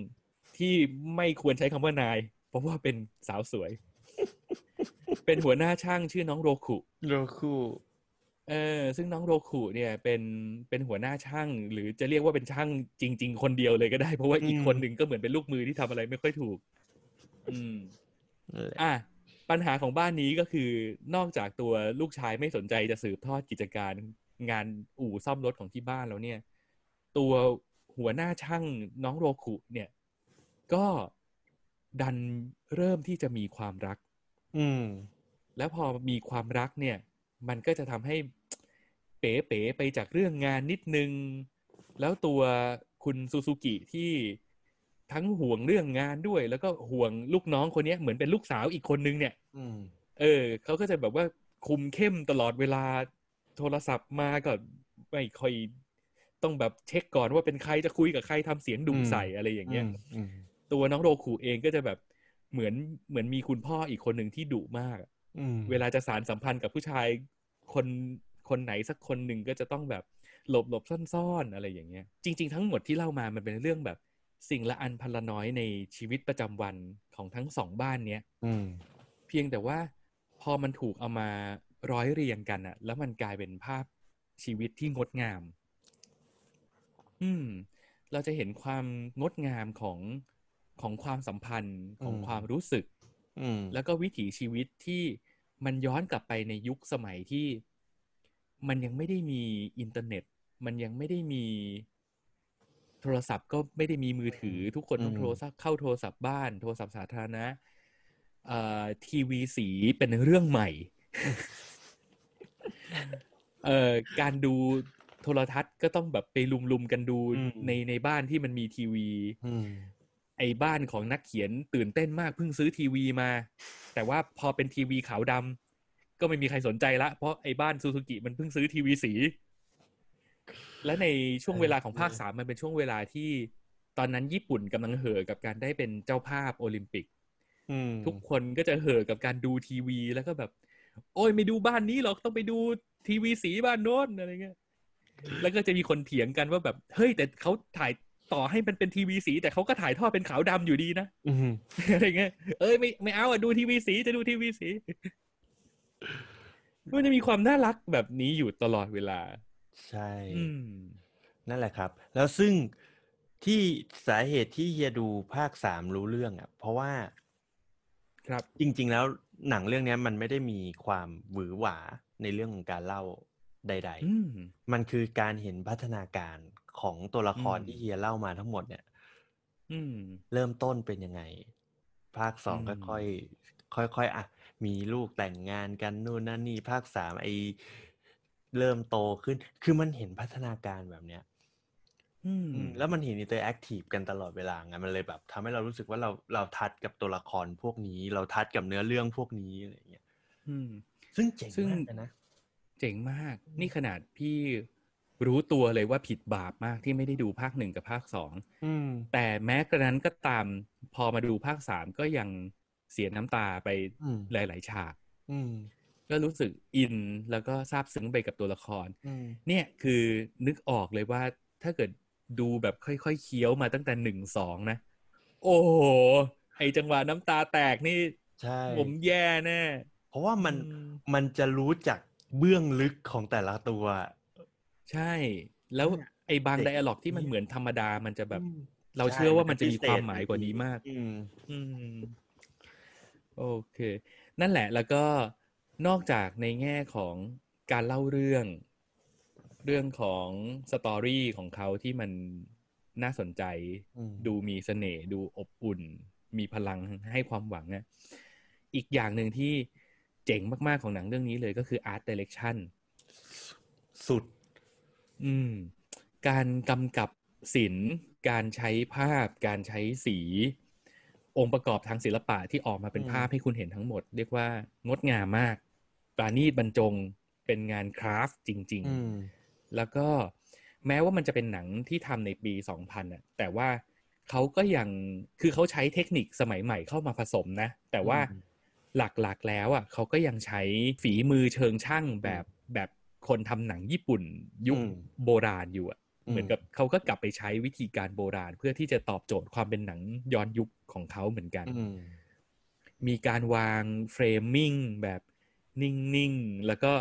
ที่ไม่ควรใช้คำว่านาย เพราะว่าเป็นสาวสวย เป็นหัวหน้าช่างชื่อน้องโรคุโรคุเออซึ่งน้องโรคุเนี่ยเป็นเป็นหัวหน้าช่าง หรือจะเรียกว่าเป็นช่างจริง ๆ คนเดียวเลยก็ได้ เพราะว่าอีกคนหนึ่งก็เหมือนเป็นลูกมือที่ทำอะไรไม่ค่อยถูก อืมอะปัญหาของบ้านนี้ก็คือนอกจากตัวลูกชายไม่สนใจจะสืบทอดกิจการงานอู่ซ่อมรถของที่บ้านแล้วเนี่ย ตัวหัวหน้าช่างน้องโรคุเนี่ย ก็ดันเริ่มที่จะมีความรัก อืม แล้วพอมีความรักเนี่ย มันก็จะทำให้เป๋ๆไปจากเรื่องงานนิดนึง แล้วตัวคุณซูซูกิที่ ทั้งห่วงเรื่องงานด้วย แล้วก็ห่วงลูกน้องคนนี้เหมือนเป็นลูกสาวอีกคนนึงเนี่ยเออเขาก็จะแบบว่าคุมเข้มตลอดเวลาโทรศัพท์มาก็ไม่ค่อยต้องแบบเช็คก่อนว่าเป็นใครจะคุยกับใครทำเสียงดุใส่อะไรอย่างเงี้ยตัวน้องโรคูเองก็จะแบบเหมือนเหมือนมีคุณพ่ออีกคนหนึ่งที่ดุมากเวลาจะสารสัมพันธ์กับผู้ชายคนคนไหนสักคนหนึ่งก็จะต้องแบบหลบหลบซ่อนๆอะไรอย่างเงี้ย จริง ๆ ทั้งหมดที่เล่ามามันเป็นเรื่องแบบ สิ่งละอันพันละน้อยในชีวิตประจำวันของทั้งสองบ้านเนี้ยเพียงแต่ว่าพอมันถูกเอามาร้อยเรียงกันอะแล้วมันกลายเป็นภาพชีวิตที่งดงาม อืม เราจะเห็นความงดงามของของความสัมพันธ์ของความรู้สึกแล้วก็วิถีชีวิตที่มันย้อนกลับไปในยุคสมัยที่ มันยังไม่ได้มีอินเทอร์เน็ต มันยังไม่ได้มี โทรศัพท์ก็ไม่ได้มีมือถือ ทุกคนต้องโทรศัพท์เข้าโทรศัพท์บ้าน โทรศัพท์สาธารณะทีวีสีเป็นเรื่องใหม่เอ่อการดูโทรทัศน์ก็ต้องแบบไปลุมๆกันดูในในบ้านที่มันมีทีวีไอ้บ้านของนักเขียนตื่นเต้นมากเพิ่งซื้อทีวีมา แต่ว่าพอเป็นทีวีขาวดำก็ไม่มีใครสนใจละ เพราะไอ้บ้านซูซูกิมันเพิ่งซื้อทีวีสี และในช่วงเวลาของภาคสามมันเป็นช่วงเวลาที่ตอนนั้นญี่ปุ่นกำลังเห่อกับการได้เป็นเจ้าภาพโอลิมปิกทุกคนก็จะเห่อกับการดูทีวีแล้วก็แบบ โอ้ยไม่ดูบ้านนี้หรอกต้องไปดูทีวีสีบ้านโน้นอะไรเงี้ยแล้วก็จะมีคนเถียงกันว่าแบบ เฮ้ย แต่เขาถ่ายต่อให้มันเป็นทีวีสี แต่เขาก็ถ่ายทอดเป็นขาวดำอยู่ดีนะอะไรเงี้ยเอ้ยไม่ไม่เอาอะดูทีวีสีจะดูทีวีสีมันจะมีความน่ารักแบบนี้อยู่ตลอดเวลา ใช่ อืม นั่นแหละครับ แล้วซึ่งที่สาเหตุที่เฮียดูภาคสามรู้เรื่องอะ เพราะว่าครับ จริง ๆ แล้วหนังเรื่องเนี้ยมันไม่ได้มีความหวือหวาในเรื่องของการเล่าใด อืม ๆ มันคือการเห็นพัฒนาการของตัวละครอืม ที่เฮียเล่ามาทั้งหมดเนี่ย อืม เริ่มต้นเป็นยังไง ภาคสองอืมค่อยๆค่อยๆอะ มีลูกแต่งงานกันนู่นนั่นนี่ ภาคสามไอ เริ่มโตขึ้น คือมันเห็นพัฒนาการแบบเนี้ยอืมอืมแล้วมันเห็น interactive กันตลอดเวลาไงมันเลยแบบทำให้เรารู้สึกว่าเราเรา touch กับตัวละครพวกนี้ เรา touch กับเนื้อเรื่องพวกนี้อะไรอย่างเงี้ยอืมซึ่งเจ๋งซึ่งมากเลยนะ เจ๋งมาก นี่ขนาดพี่รู้ตัวเลยว่าผิดบาปมากที่ไม่ได้ดูภาคหนึ่งกับภาคสองอืมแต่แม้กระนั้นก็ตามพอมาดูภาคสามก็ยังเสียน้ำตาไปอืมหลาย ๆ ฉากอืม ก็รู้สึกอินแล้วก็ซาบซึ้งไปกับตัวละครอืมเนี่ยคือนึกออกเลยว่าถ้าเกิดดูแบบค่อยๆเคี้ยวมาตั้งแต่หนึ่งสองนะ โอ้โหไอจังหวะน้ำตาแตกนี่ใช่ผมแย่แน่เพราะว่ามันอืมมันจะรู้จักเบื้องลึกของแต่ละตัว ใช่ แล้วเนี่ยไอ้บางเด็กไดอะล็อกที่มันเหมือนธรรมดามันจะแบบอืมเราเชื่อว่ามันจะมีความหมายกว่านี้มาก อืมอืมโอเค นั่นแหละแล้วก็ นอกจากในแง่ของการเล่าเรื่อง เรื่องของสตอรี่ของเขาที่มันน่าสนใจอืมดูมีเสน่ห์ดูอบอุ่น มีพลังให้ความหวังอะอีกอย่างหนึ่งที่เจ๋งมาก ๆ ของหนังเรื่องนี้เลยก็คือ Art Direction สุด อืม การกำกับศิลป์ การใช้ภาพ การใช้สี องค์ประกอบทางศิลปะที่ออกมาเป็นอืมภาพให้คุณเห็นทั้งหมด เรียกว่างดงามมาก ปราณีตบรรจงเป็นงานคราฟต์จริงอืมๆแล้วก็แม้ว่ามันจะเป็นหนังที่ทำในปี 2000น่ะแต่ว่าเขาก็ยังคือเขาใช้เทคนิคสมัยใหม่เข้ามาผสมนะ แต่ว่าอืมหลักๆแล้วอะเขาก็ยังใช้ฝีมือเชิงช่างแบบแบบคนทำหนังญี่ปุ่นยุคอืมโบราณอยู่อะอืมเหมือนกับเขาก็กลับไปใช้วิธีการโบราณ เพื่อที่จะตอบโจทย์ความเป็นหนังย้อนยุคของเขาเหมือนกันอืมมีการวางเฟรมมิ่งแบบ นิ่งๆ แล้วก็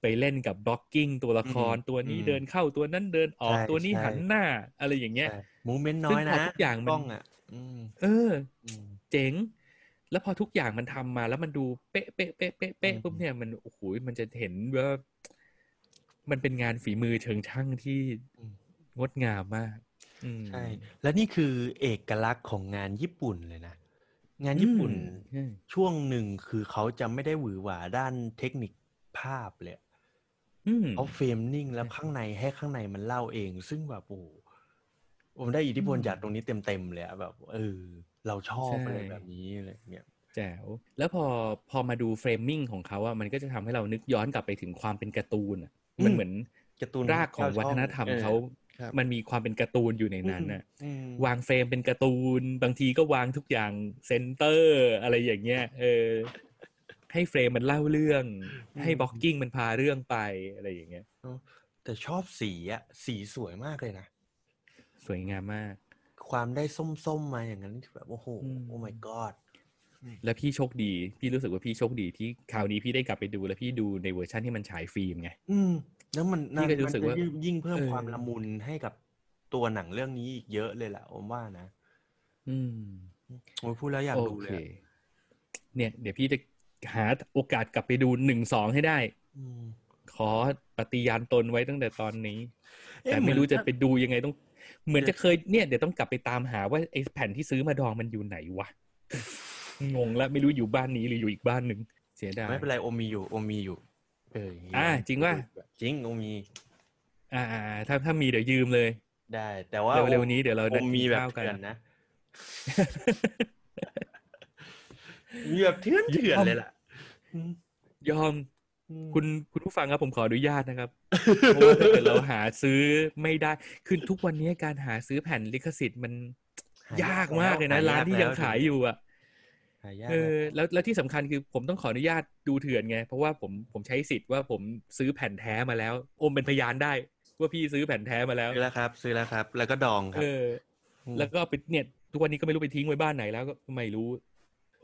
ไปเล่นกับบล็อกกิ้งตัวละครอืมตัวนี้อืมเดินเข้าตัวนั้นเดินออกใช่ตัวนี้ใช่หันหน้า อะไรอย่างเงี้ยใช่มูเมนต์น้ซึ่อยงพอนะทุกอย่างมันกล้องอะอืมเอออืมเจ๋ง แล้วพอทุกอย่างมันทำมาแล้วมันดูเป๊ะเป๊ะเป๊ะเป๊ะเป๊ะอืมปุ๊บเนี่ยมันโอ้โหมันจะเห็นว่ามันเป็นงานฝีมือเชิงช่างที่อืมงดงามมากอืมใช่ และนี่คือเอกลักษณ์ของงานญี่ปุ่นเลยนะ งานญี่ปุ่นอืมช่วงหนึ่งคือเขาจะไม่ได้หวือหวาด้านเทคนิคภาพเลยอืมเขา frame นิ่งแล้วใช่ข้างในให้ข้างในมันเล่าเอง ซึ่งแบบโอ้โหผมได้อิทธิพลอืมจากตรงนี้เต็มๆเลยอะแบบเออ เราชอบใช่อะไรแบบนี้อะไรเงี้ยแจ๋วแล้วพอพอมาดู framing ของเขาอะมันก็จะทำให้เรานึกย้อนกลับไปถึงความเป็นการ์ตูนอะอืมมันเหมือนการ์ตูนรากของวัฒนธรรมองเขาครับ มันมีความเป็นการ์ตูนอยู่ในนั้นน่ะอืมวาง frame เป็นการ์ตูน บางทีก็วางทุกอย่างcenter อะไรอย่างเงี้ยเออ ให้ frame มันเล่าเรื่อง ให้ blocking มันพาเรื่องไปอะไรอย่างเงี้ยแต่ชอบสีอะสีสวยมากเลยนะสวยงามมาก ความได้ส้มๆมาอย่างนั้นแบบโอ้โหอืมโอ้ my god และพี่โชคดี พี่รู้สึกว่าพี่โชคดีที่คราวนี้พี่ได้กลับไปดู แล้วพี่ดูในเวอร์ชันที่มันฉายฟิล์มไง อืม แล้วมันพี่ก็รู้สึกว่านจะยิ่งเพิ่มเออความละมุนให้กับตัวหนังเรื่องนี้อีกเยอะเลยแหละผมว่านะ อืมโอ้ยพูดแล้วอยากโอดูเคเลยอะเนี่ย เดี๋ยวพี่จะหาโอกาสกลับไปดูหนึ่งสองให้ได้อืมขอปฏิญาณตนไว้ตั้งแต่ตอนนี้เอ๊ะแต่ไม่รู้เหมือนจะไปดูยังไงต้อง เหมือนจะเคยเนี่ยเดี๋ยวต้องกลับไปตามหาว่าไอ้แผ่นที่ซื้อมาดองมันอยู่ไหนวะงงแล้วไม่รู้อยู่บ้านนี้หรืออยู่อีกบ้านหนึ่งเสียดายไม่เป็นไรโอมีอยู่โอมีอยู่ เอออ่าจริงป่ะ จริงโอมีอ่าอ่า ถ้าถ้ามีเดี๋ยวยืมเลย ได้ แต่ว่าเร็วๆนี้เดี๋ยวเราโอนัดกินมีแบบข้าวกันเถื่อนนะมีแบบเถื่อนเถื่อนเลยล่ะอืมยอมอืมคุณคุณผู้ฟังครับผมขออนุญาตนะครับเพราะว่าถ้าเกิดเราหาซื้อไม่ได้คือทุกวันนี้การหาซื้อแผ่นลิขสิทธิ์มันหายากมากเลยนะหร้านที่ยังแล้วขายอยู่อะหายากเออแล้วแล้วที่สำคัญคือผมต้องขออนุญาตดูเถื่อนไง เพราะว่าผมผมใช้สิทธิ์ว่าผมซื้อแผ่นแท้มาแล้ว อมเป็นพยานได้ ว่าพี่ซื้อแผ่นแท้มาแล้วซื้อแล้วครับ ซื้อแล้วครับ แล้วก็ดองครัเอบอมแล้วก็ไปเนี่ยทุกวันนี้ก็ไม่รู้ไปทิ้งไว้บ้านไหนแล้วก็ไม่รู้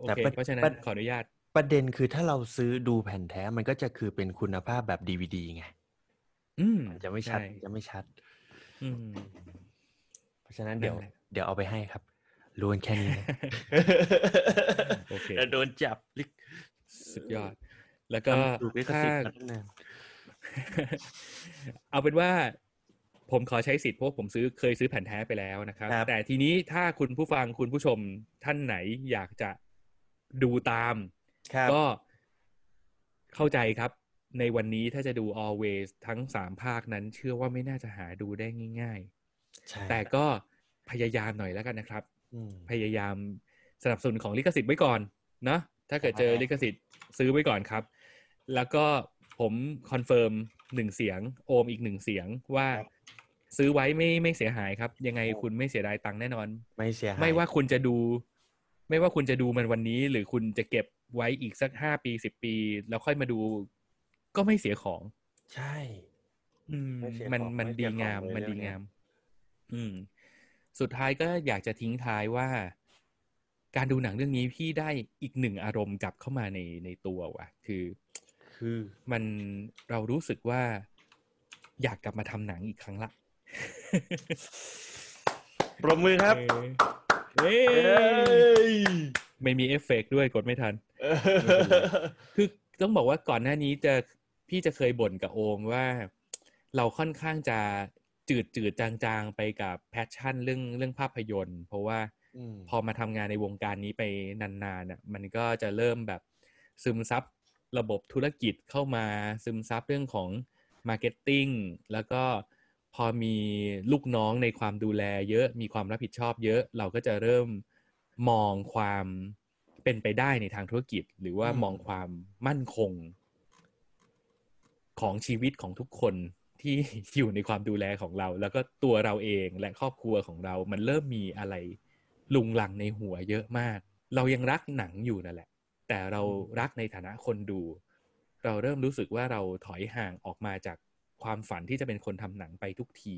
โอแต่เคประเพราะฉะนั้ปนระขออนุญาต ประเด็นคือถ้าเราซื้อดูแผ่นแท้มันก็จะคือเป็นคุณภาพแบบดีวดีไงอืมมันจะไม่ชัดใช่จะไม่ชัด อืมเพราะฉะนั้นเดี๋ยวนั่นแหละเดี๋ยวเอาไปให้ครับ รู้กันแค่นี้นะโอเคดี๋ยวโดนจับลิกสุดยอด แล้วก็ทำถูกลิขถ้าสิทธิ์มาตั้งนานเอาเป็นว่าผมขอใช้สิทธิ์เพราะผมซื้อเคยซื้อแผ่นแท้ไปแล้วนะครับครับแต่ทีนี้ถ้าคุณผู้ฟังคุณผู้ชมท่านไหนอยากจะดูตามครับก็เข้าใจครับ ในวันนี้ถ้าจะดู always ทั้งสามภาคนั้น เชื่อว่าไม่น่าจะหาดูได้ง่ายใช่ๆแต่ก็พยายามหน่อยแล้วกันนะครับอืม พยายามสนับสนุนของลิขสิทธิ์ไว้ก่อนเนาะถ้าเกิดเจอใช่ลิขสิทธิ์ซื้อไว้ก่อนครับ แล้วก็ผม confirm หนึ่งเสียง โอมอีกหนึ่งเสียงว่าซื้อไว้ไม่ไม่เสียหายครับ ยังไงคุณไม่เสียดายตังค์แน่นอน ไม่เสียหายไม่ว่าคุณจะดู ไม่ว่าคุณจะดูมันวันนี้ หรือคุณจะเก็บไว้อีกสักห้าปีสิบปี แล้วค่อยมาดู ก็ไม่เสียของ ใช่ อืมไม่เสียมันของมันไม่เสีดียของงามเลยมันเรื่ดีองเนี้ยงาม อืม สุดท้ายก็อยากจะทิ้งท้ายว่า การดูหนังเรื่องนี้พี่ได้อีกหนึ่งอารมณ์กลับเข้ามาในในตัวว่ะ คือ คือมันเรารู้สึกว่า อยากกลับมาทำหนังอีกครั้งละปรบมือครับเอ้ยเอ้ยไม่มีเอฟเฟกต์ด้วยกดไม่ทันเออคือต้องบอกว่าก่อนหน้านี้จะพี่จะเคยบ่นกับโอมว่า เราค่อนข้างจะ จืดจืดจางๆ ไปกับ passion เรื่องเรื่องภาพยนตร์ เพราะว่าพอมาทำงานในวงการนี้ไปนานๆน่ะมันก็จะเริ่มแบบซึมซับระบบธุรกิจเข้ามาซึมซับเรื่องของ marketing แล้วก็พอมีลูกน้องในความดูแลเยอะมีความรับผิดชอบเยอะ เราก็จะเริ่มมองความเป็นไปได้ในทางธุรกิจ หรือว่ามองความมั่นคง ของชีวิตของทุกคน ที่อยู่ในความดูแลของเรา แล้วก็ตัวเราเองและครอบครัวของเรา มันเริ่มมีอะไรลุงลังในหัวเยอะมาก เรายังรักหนังอยู่นั่นแหละ แต่เรารักในฐานะคนดู เราเริ่มรู้สึกว่าเราถอยห่างออกมาจากความฝันที่จะเป็นคนทำหนังไปทุกที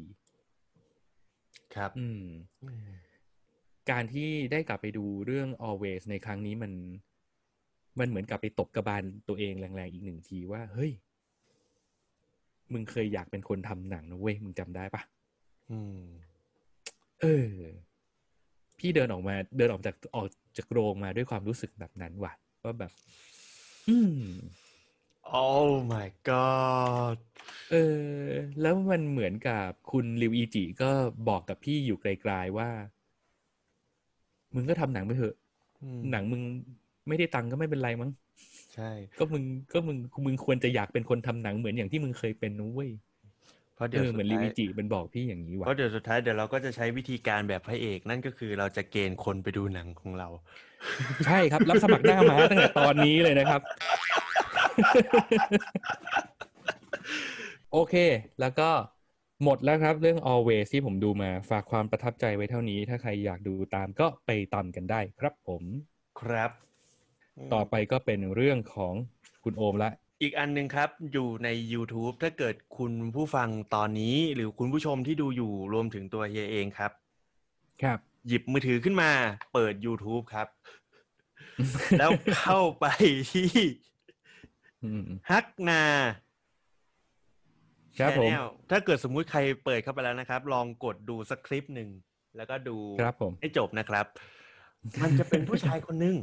ครับ อืมอืมการที่ได้กลับไปดูเรื่อง always ในครั้งนี้มัน มันเหมือนกับไปตบกระบาลตัวเองแรงๆอีกหนึ่งทีว่า เฮ้ย มึงเคยอยากเป็นคนทำหนังนะเว้ยมึงจำได้ปะอืม เออ พี่เดินออกมาเดินออกจากออกจากโรงมาด้วยความรู้สึกแบบนั้นว่ะว่าแบบ อืม Oh my god เออ แล้วมันเหมือนกับคุณริวอีจิก็บอกกับพี่อยู่ไกลๆว่า มึงก็ทำหนังไปเถอะอืมหนังมึงไม่ได้ตังค์ก็ไม่เป็นไรมั้ง ใช่ ก็มึงก็มึงมึงควรจะอยากเป็นคนทำหนังเหมือนอย่างที่มึงเคยเป็นนะเว้ยเพราะเอเดี๋ยวอสุเหมือนดริท้าวิยจิมันบอกพี่อย่างนี้เพว่ะราะเดี๋ยวสุดท้ายเดี๋ยวเราก็จะใช้วิธีการแบบพระเอก นั่นก็คือเราจะเกณฑ์คนไปดูหนังของเรา ใช่ครับ รับสมัครหน้าม้าตั้งแต่ตอนนี้เลยนะครับ โอเค แล้วก็หมดแล้วครับเรื่อง always ที่ผมดูมาฝากความประทับใจไว้เท่านี้ ถ้าใครอยากดูตามก็ไปตามกันได้ครับผม ครับ ต่อไปก็เป็นเรื่องของคุณโอมละ อีกอันหนึ่งครับอยู่ใน YouTube ถ้าเกิดคุณผู้ฟังตอนนี้ หรือคุณผู้ชมที่ดูอยู่รวมถึงตัวเฮียเองครับ ครับ หยิบมือถือขึ้นมาเปิด YouTube ครับ แล้วเข้าไปที่อืมฮักนาครับผม Channel ถ้าเกิดสมมุติใครเปิดเข้าไปแล้วนะครับ ลองกดดูสักคลิปหนึ่ง แล้วก็ดูครับผมให้จบนะครับ มันจะเป็นผู้ชายคนหนึ่ง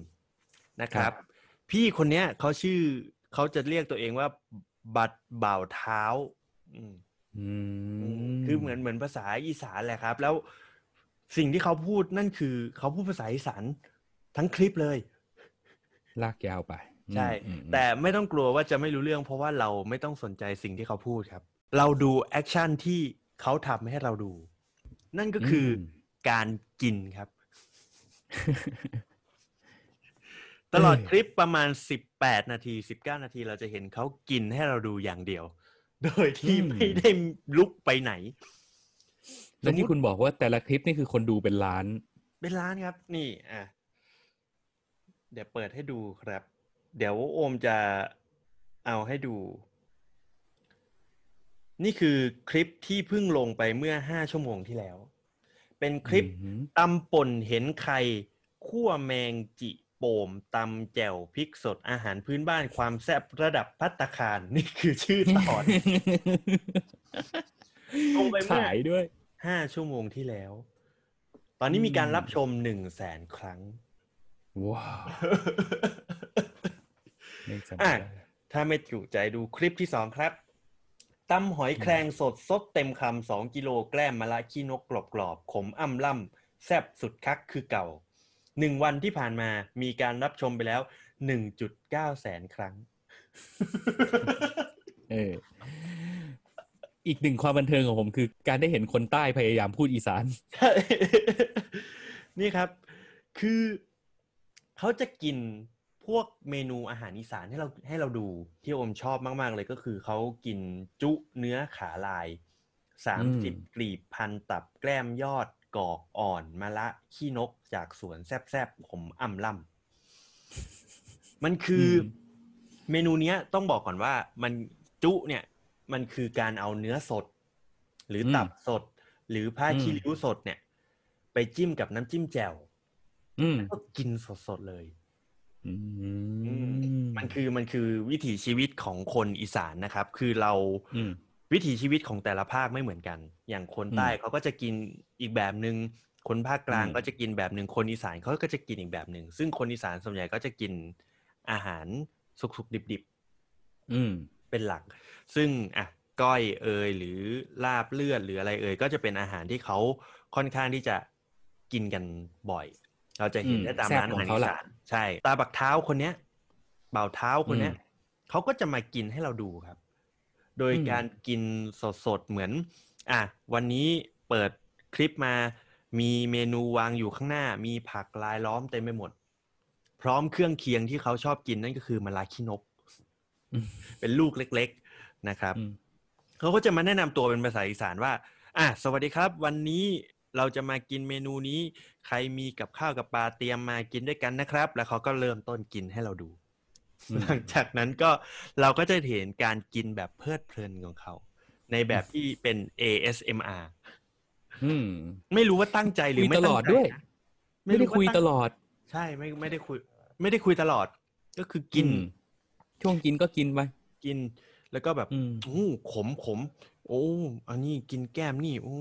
นะคครัรับบพี่คนเนี้ยเขาชื่อเขาจะเรียกตัวเองว่า บัดบ่าวเท้าอืมอืมคือเหมือนเหมือนภาษาอีสานแหละครับ แล้วสิ่งที่เขาพูดนั่นคือเขาพูดภาษาอีสานทั้งคลิปเลย ลากยาวไป ใช่อืมอืมแต่ไม่ต้องกลัวว่าจะไม่รู้เรื่อง เพราะว่าเราไม่ต้องสนใจสิ่งที่เขาพูดครับ เราดู action ที่เขาทำให้เราดู นั่นก็คืออการกินครับ ตลอดคลิปประมาณสิบแปดนาทีสิบเก้านาทีเราจะเห็นเขากินให้เราดูอย่างเดียว โดยที่อืมไม่ได้ลุกไปไหน แล้วที่คุณบอกว่าแต่ละคลิปนี่คือคนดูเป็นล้าน เป็นร้านครับ นี่อะเดี๋ยวเปิดให้ดูครับ เดี๋ยวโอมจะเอาให้ดู นี่คือคลิปที่เพิ่งลงไปเมื่อห้าชั่วโมงที่แล้ว เป็นคลิปอืมตำป่นเห็นไข่คั่วแมงจิ โป่มตำแจ่วพริกสดอาหารพื้นบ้านความแซ่บระดับพัตตาคารนี่คือชื่อตอนลงไปเมื่อขายด้วยห้าชั่วโมงที่แล้ว ตอนนี้มีการรับชมหนึ่งแสนครั้ง ว้าวไม่จำอะได้ถ้าไม่จุใจดูคลิปที่สองครับตำหอยแครงสดสดเต็มคำสองกิโลแกล้มมะละขี้นกกรอบกรอบๆขมอ่ำล่ำแซ่บสุดคักคือเก่า หนึ่งวันที่ผ่านมามีการรับชมไปแล้วหนึ่งจุดเก้าแสนครั้ง เออ อีกหนึ่งความบันเทิงของผมคือ การได้เห็นคนใต้พยายามพูดอีสานใช่นี่ครับ คือเขาจะกินพวกเมนูอาหารอีสานให้เราให้เราดูที่โอมชอบมาก ๆ เลยก็คือเขากินจุเนื้อขาลายสามสิบอืมกลีบพันตับแกล้มยอด กอกอ่อนมะละขี้นกจากสวนแซบๆผมอ่ำล่ำมันคืออมเมนูเนี้ยต้องบอกก่อนว่ามันจุเนี่ยมันคือการเอาเนื้อสด หรืออมตับสด หรือผ้าอืมคีริ้วสดเนี่ย ไปจิ้มกับน้ำจิ้มแจ่วอืมก็กินสดๆเลยอืมมันคือมันคือวิถีชีวิตของคนอีสานนะครับ คือเราอืม วิถีชีวิตของแต่ละภาคไม่เหมือนกัน อย่างคนใต้อืมเขาก็จะกินอีกแบบหนึ่งคนภาคกลางอืมก็จะกินแบบหนึ่งคนอีสานเขาก็จะกินอีกแบบหนึ่งซึ่งคนอีสานส่วนใหญ่ก็จะกินอาหารสุกๆดิบๆอืม เป็นหลัก ซึ่งอะก้อยเอยหรือลาบเลือดหรืออะไรเอยก็จะเป็นอาหารที่เขาค่อนข้างที่จะกินกันบ่อย เราจะเห็นอืมได้ตามแซ่บร้านอาหารของเขาอีล่ะสานใช่ ตาบักเท้าคนเนี้ยเบ่าวเท้าคนเนี้ยอืมเขาก็จะมากินให้เราดูครับ โดยอืมการกินสดๆ เหมือน อะ วันนี้เปิดคลิปมา มีเมนูวางอยู่ข้างหน้า มีผักลายล้อมเต็มไปหมด พร้อมเครื่องเคียงที่เขาชอบกินนั่นก็คือมะลาขี้นกอืมเป็นลูกเล็ก ๆนะครับอืมเขาก็จะมาแนะนำตัวเป็นภาษาอีสานว่า อะ สวัสดีครับ วันนี้เราจะมากินเมนูนี้ ใครมีกับข้าวกับปลาเตรียมมากินด้วยกันนะครับ แล้วเขาก็เริ่มต้นกินให้เราดูอืม หลังจากนั้นก็เราก็จะเห็นการกินแบบเพลิดเพลินของเขา ในแบบที่เป็น ASMR อืมไม่รู้ว่าตั้งใจหรือไม่คุยตลอดตั้งใจด้วยนะไม่ได้รู้ว่าคุยตั้งตลอด ใช่ไม่ไม่ได้คุย ไม่ได้คุยตลอด ก็คือกินอืมช่วงกินก็กินไปกิน แล้วก็แบบอืมโอ้ขมขมโอ้อันนี้กินแก้มนี่โอ้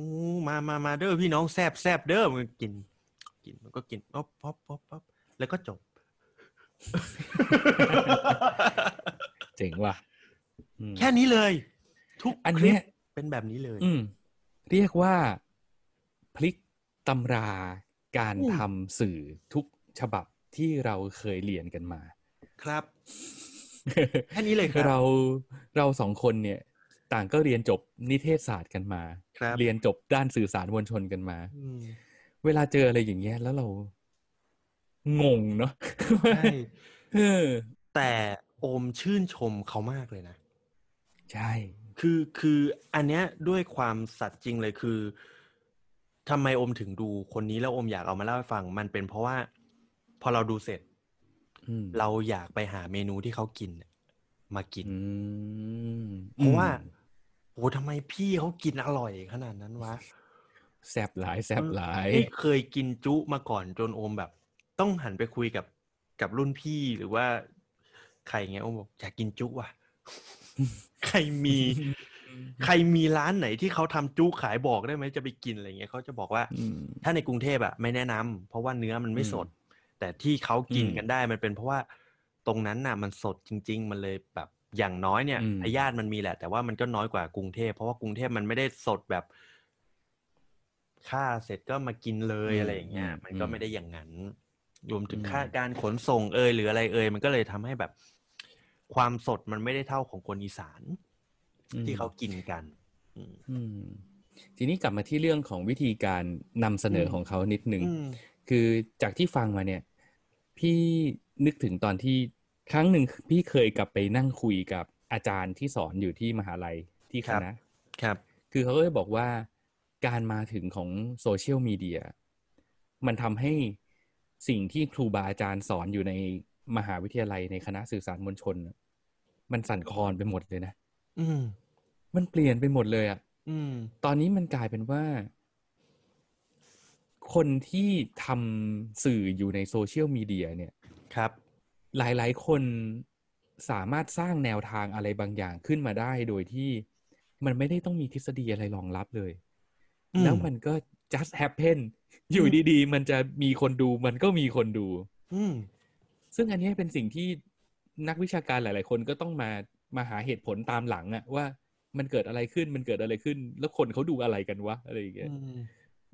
มามามาเด้อพี่น้องแซบแซบเด้อมันกิน กินมันก็กินป๊อปป๊อปป๊อปป๊อปแล้วก็จบ เจ๋งว่ะอืมแค่นี้เลย ทุกอันคเนี้ลิยปเป็นแบบนี้เลย อืมเรียกว่าพลิกตำราการอืมทำสื่อทุกฉบับที่เราเคยเรียนกันมา ครับแค่นี้เลยครับ เราเราสองคนเนี่ย ต่างก็เรียนจบนิเทศศาสตร์กันมาครับเรียนจบด้านสื่อสารมวลชนกันมาอืมเวลาเจออะไรอย่างเงี้ยแล้วเรา งงเนาะใช่เออแต่โอมชื่นชมเขามากเลยนะ ใช่ คือคืออันเนี้ยด้วยความสัตย์จริงเลยคือทำไมโอมถึงดูคนนี้แล้วโอมอยากเอามาเล่าให้ฟัง มันเป็นเพราะว่า พอเราดูเสร็จอืมเราอยากไปหาเมนูที่เขากินน่ะมากินอืมเพราะว่าอืมโอ้ทำไมพี่เขากินอร่อยขนาดนั้นวะแซบหลายแซบหลายไม่เคยกินจุมาก่อนจนโอมแบบ ต้องหันไปคุยกับกับรุ่นพี่หรือว่าใครเงี้ยโอมบอกอยากกินจุว่ะ ใครมี ใครมีร้านไหนที่เขาทำจุขายบอกได้ไหมจะไปกินอะไรเงี้ยเขาจะบอกว่าอืมถ้าในกรุงเทพอะไม่แนะนำเพราะว่าเนื้อมันไม่สด แต่ที่เขากินอืมกันได้มันเป็นเพราะว่าตรงนั้นน่ะ มันสดจริง ๆ มันเลยแบบอย่างน้อยเนี่ยอืมพยาธิมันมีแหละ แต่ว่ามันก็น้อยกว่ากรุงเทพเพราะว่ากรุงเทพมันไม่ได้สดแบบฆ่าเสร็จก็มากินเลยอะไรอย่างเงี้ยมันก็ไม่ได้อย่างนั้น รวมถึงค่าการขนส่งเอยหรืออะไรเอยมันก็เลยทำให้แบบ ความสดมันไม่ได้เท่าของคนอีสาน ที่เขากินกัน อืมอืมทีนี้กลับมาที่เรื่องของวิธีการนำเสนอของเขานิดหนึ่งอืมคือจากที่ฟังมาเนี่ย พี่นึกถึงตอนที่ครั้งหนึ่งพี่เคยกลับไปนั่งคุยกับอาจารย์ที่สอนอยู่ที่มหาลัยที่คณะครับ คือเขาก็จะบอกว่าการมาถึงของโซเชียลมีเดียมันทำให้ สิ่งที่ครูบาอาจารย์สอนอยู่ในมหาวิทยาลัยในคณะสื่อสารมวลชนน่ะมันสั่นคลอนไปหมดเลยนะอืมมันเปลี่ยนไปหมดเลยอะอืมตอนนี้มันกลายเป็นว่า คนที่ทำสื่ออยู่ในโซเชียลมีเดียเนี่ยครับ หลายๆ คนสามารถสร้างแนวทางอะไรบางอย่างขึ้นมาได้โดยที่มันไม่ได้ต้องมีทฤษฎีอะไรรองรับเลยอืมแล้วมันก็ just happen อยู่ดีๆ มันจะมีคนดูมันก็มีคนดู อืมซึ่งอันนี้เป็นสิ่งที่นักวิชาการหลาย ๆ คนก็ต้องมามาหาเหตุผลตามหลังอะว่ามันเกิดอะไรขึ้นมันเกิดอะไรขึ้น แล้วคนเขาดูอะไรกันวะอะไรอย่างเงี้ยอืม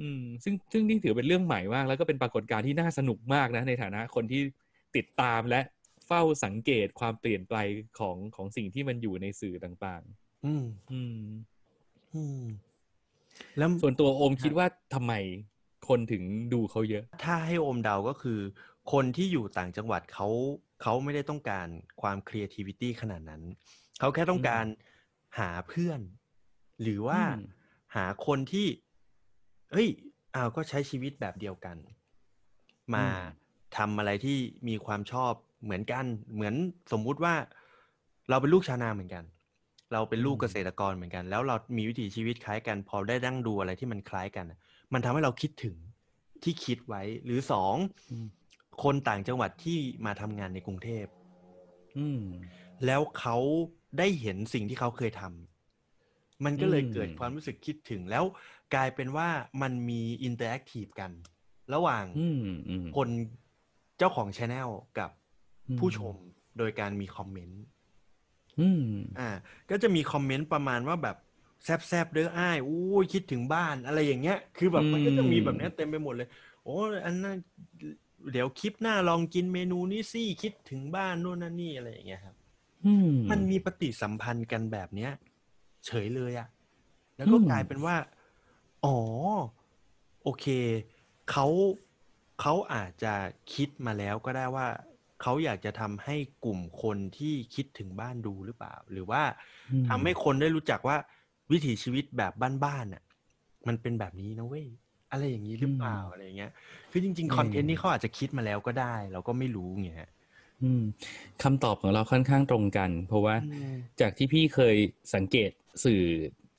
อืม ซึ่งซึ่งนี่ถือเป็นเรื่องใหม่มาก แล้วก็เป็นปรากฏการณ์ที่น่าสนุกมากนะ ในฐานะคนที่ติดตามและเฝ้าสังเกตความเปลี่ยนไปของของสิ่งที่มันอยู่ในสื่อต่างอืมๆอืม อืม แล้วส่วนตัวโอมคิดว่าทำไม คนถึงดูเขาเยอะ ถ้าให้โอมเดาก็คือ คนที่อยู่ต่างจังหวัดเขาเขาไม่ได้ต้องการความ creativity ขนาดนั้น เขาแค่ต้องการหาเพื่อน หรือว่าอืมหาคนที่เฮ้ยอ้าวก็ใช้ชีวิตแบบเดียวกัน มาอืมทำอะไรที่มีความชอบเหมือนกัน เหมือนสมมุติว่า เราเป็นลูกชาวนาเหมือนกัน เราเป็นลูกเกษตรกรเหมือนกัน แล้วเรามีวิถีชีวิตคล้ายกัน พอได้นั่งดูอะไรที่มันคล้ายกันน่ะ มันทำให้เราคิดถึงที่คิดไว้ หรือสองอืมคนต่างจังหวัดที่มาทำงานในกรุงเทพอืมแล้วเขาได้เห็นสิ่งที่เขาเคยทำมันก็เลยอืมเกิดความรู้สึกคิดถึงแล้วกลายเป็นว่ามันมี interactive กัน ระหว่างอืมอืมคนเจ้าของช anel กับอืมผู้ชมโดยการมี comment อืมอ่า ก็จะมี comment ประมาณว่าแบบ แซบๆเด้ออ้ายอู้ยคิดถึงบ้านอะไรอย่างเงี้ย คือแบบมันก็จะมีแบบเนี้ยเต็มไปหมดเลย โอ้อันนั้นเดี๋ยวคลิปหน้าลองกินเมนูนี้สิคิดถึงบ้านนู่นนั่นนี่อะไรอย่างเงี้ยครับอืมมันมีปฏิสัมพันธ์กันแบบเนี้ย เฉยเลยอะแล้วก็อืมกลายเป็นว่า อ๋อ โอเคเขาเขาอาจจะคิดมาแล้วก็ได้ว่าเขาอยากจะทำให้กลุ่มคนที่คิดถึงบ้านดูหรือเปล่า หรือว่าอืมทำให้คนได้รู้จักว่า วิถีชีวิตแบบบ้านๆน่ะ มันเป็นแบบนี้นะเว้ยอะไรอย่างนี้หรือเปล่าอะไรอย่างเงี้ย คือจริงๆคอนเทนต์นี้เขาอาจจะคิดมาแล้วก็ได้ เราก็ไม่รู้ไงฮะอืมคำตอบของเราค่อนข้างตรงกัน เพราะว่าอืมจากที่พี่เคยสังเกตสื่อ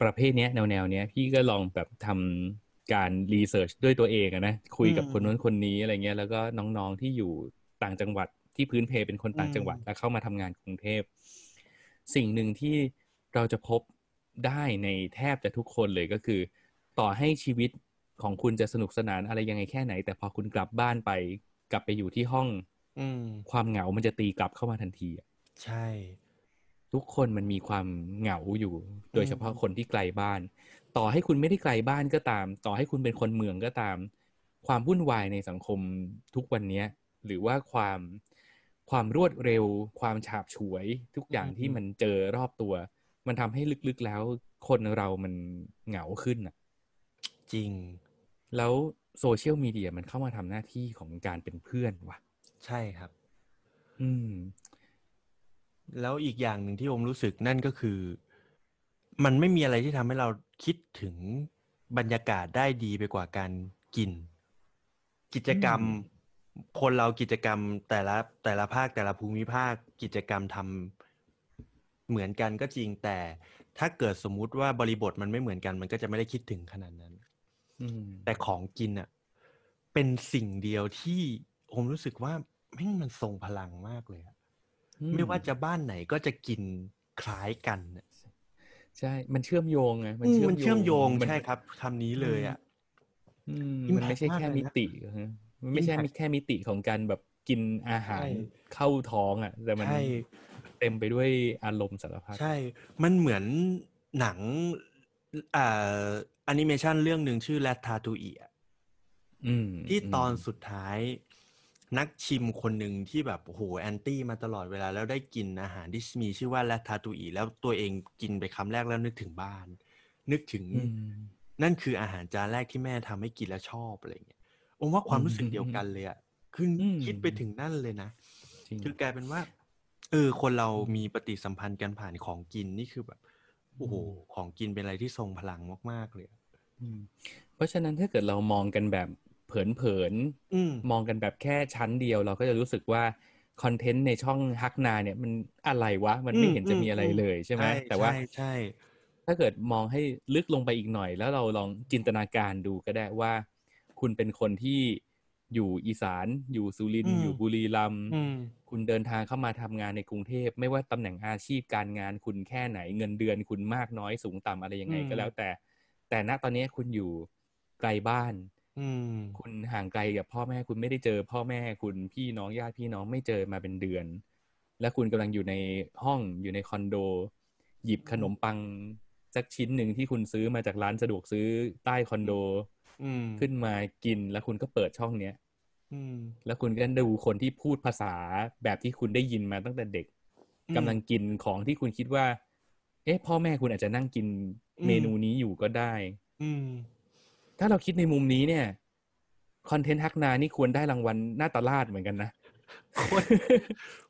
ประเภทเนี้ยแนวแนวๆเนี้ยพี่ก็ลองแบบทำการรีเสิร์ชด้วยตัวเองอะนะคุยกับอืมคนนู้นคนนี้อะไรเงี้ย แล้วก็น้องๆที่อยู่ต่างจังหวัดที่พื้นเพเป็นคนต่างจังหวัดอืมแล้วเข้ามาทำงานกรุงเทพ สิ่งหนึ่งที่เราจะพบ ได้ในแทบจะทุกคนเลยก็คือ ต่อให้ชีวิตของคุณจะสนุกสนานอะไรยังไงแค่ไหน แต่พอคุณกลับบ้านไป กลับไปอยู่ที่ห้อง อืม ความเหงา มันจะตีกลับเข้ามาทันทีอะใช่ ทุกคนมันมีความเหงาอยู่ โดยเฉพาะคนที่ไกลบ้าน ต่อให้คุณไม่ได้ไกลบ้านก็ตาม ต่อให้คุณเป็นคนเมืองก็ตาม ความวุ่นวายในสังคมทุกวันเนี้ย หรือว่าความความรวดเร็ว ความฉาบฉวย ทุกอย่างที่มันเจอรอบตัว มันทำให้ลึกๆแล้วคนเรามันเหงาขึ้นอะ จริง แล้วโซเชียลมีเดียมันเข้ามาทำหน้าที่ของการเป็นเพื่อนว่ะ ใช่ครับ อืม แล้วอีกอย่างหนึ่งที่ผมรู้สึกนั่นก็คือ มันไม่มีอะไรที่ทำให้เราคิดถึงบรรยากาศได้ดีไปกว่าการกิน กิจกรรมคนเรากิจกรรมแต่ละแต่ละภาคแต่ละภูมิภาคกิจกรรมทำ เหมือนกันก็จริงแต่ถ้าเกิดสมมุติว่าบริบทมันไม่เหมือนกัน มันก็จะไม่ได้คิดถึงขนาดนั้นอืมแต่ของกินอะ เป็นสิ่งเดียวที่ผมรู้สึกว่าแม่งมันทรงพลังมากเลยอะอืไม่ว่าจะบ้านไหนก็จะกินคล้ายกันน่ะใช่ มันเชื่อมโยงไงอืมมันเชื่อมโยงมันใช่ครับคำนี้เลยอะอืม Impact มันไม่ใช่แค่มากเลยมินะติฮะมันไม่ใช่ Impact แค่มิติของการแบบกินอาหารใช่เข้าท้องอะ แต่มันใช่ เต็มไปด้วยอารมณ์สารพัดใช่ มันเหมือนหนังอ่าแอนิเมชันเรื่องหนึ่งชื่อ Ratatouille อืมที่ตอนสุดท้าย นักชิมคนหนึ่งที่แบบโอ้โห anti มาตลอดเวลาแล้วได้กินอาหารที่มีชื่อว่า Ratatouille แล้วตัวเองกินไปคำแรกแล้วนึกถึงบ้าน นึกถึงอืมนั่นคืออาหารจานแรกที่แม่ทำให้กินแล้วชอบอะไรเงี้ยผมว่าความรู้สึกอืมเดียวกันเลยอะคืออมคิดไปถึงนั่นเลยนะจริงคือกลายเป็นว่า เออ คนเรามีปฏิสัมพันธ์กันผ่านของกินนี่คือแบบโอ้โหของกินเป็นอะไรที่ทรงพลังมาก ๆ เลยอะอืมเพราะฉะนั้นถ้าเกิดเรามองกันแบบเผินอืมๆมองกันแบบแค่ชั้นเดียว เราก็จะรู้สึกว่าคอนเทนต์ในช่องฮักนาเนี่ยมันอะไรวะ มันไม่เห็นจะมีอะไรเลยใช่ไหมแต่ว่าใช่ใช่ถ้าเกิดมองให้ลึกลงไปอีกหน่อย แล้วเราลองจินตนาการดูก็ได้ว่า คุณเป็นคนที่ อยู่อีสาน อยู่สุรินทร์อยู่บุรีรัมย์อืมคุณเดินทางเข้ามาทำงานในกรุงเทพ ไม่ว่าตำแหน่งอาชีพการงานคุณแค่ไหนเงินเดือนคุณมากน้อยสูงต่ำอะไรยังไงอืมก็แล้วแต่ แต่ณตอนนี้คุณอยู่ไกลบ้านอืมคุณห่างไกลกับพ่อแม่คุณไม่ได้เจอ พ่อแม่คุณพี่น้องญาติพี่น้องไม่เจอมาเป็นเดือน และคุณกำลังอยู่ในห้องอยู่ในคอนโด หยิบขนมปังสักชิ้นหนึ่งที่คุณซื้อมาจากร้านสะดวกซื้อใต้คอนโดอืม ขึ้นมากินแล้วคุณก็เปิดช่องเนี้ยอืมแล้วคุณก็ดูคนที่พูดภาษาแบบที่คุณได้ยินมาตั้งแต่เด็กอืมกำลังกินของที่คุณคิดว่า เอ๊ะ พ่อแม่คุณอาจจะนั่งกินอืมเมนูนี้อยู่ก็ได้อืมถ้าเราคิดในมุมนี้เนี่ยคอนเทนต์ฮักนานี่ควรได้รางวัลหน้าตาลาดเหมือนกันนะโคตร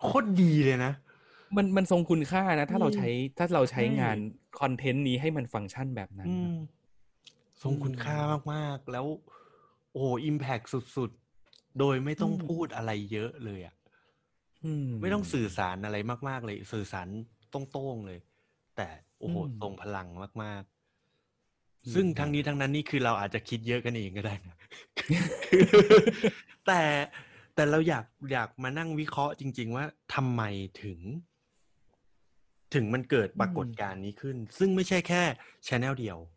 โคตรดีเลยนะ มันมันทรงคุณค่านะ ถ้าเราอืมใช้ถ้าเราใช้ใช่งานคอนเทนต์นี้ให้มันฟังก์ชันแบบนั้นอืนะม ทรงคุณค่ามากๆ แล้ว โอ้อิมแพกสุดๆ โดยไม่ต้องพูดอะไรเยอะเลยอะอืมไม่ต้องสื่อสารอะไรมาก ๆ เลย สื่อสารตรงๆเลย แต่โอ้โหอืมทรงพลังมากอืมๆซึ่งทั้งนี้ทั้งนั้นนี่คือเราอาจจะคิดเยอะกันเองก็ได้นะแต่แต่เราอยากอยากมานั่งวิเคราะห์จริง ๆ ว่าทำไมถึง ถึงมันเกิดปรากฏการณ์นี้ขึ้น ซึ่งไม่ใช่แค่ชแนลเดียวอื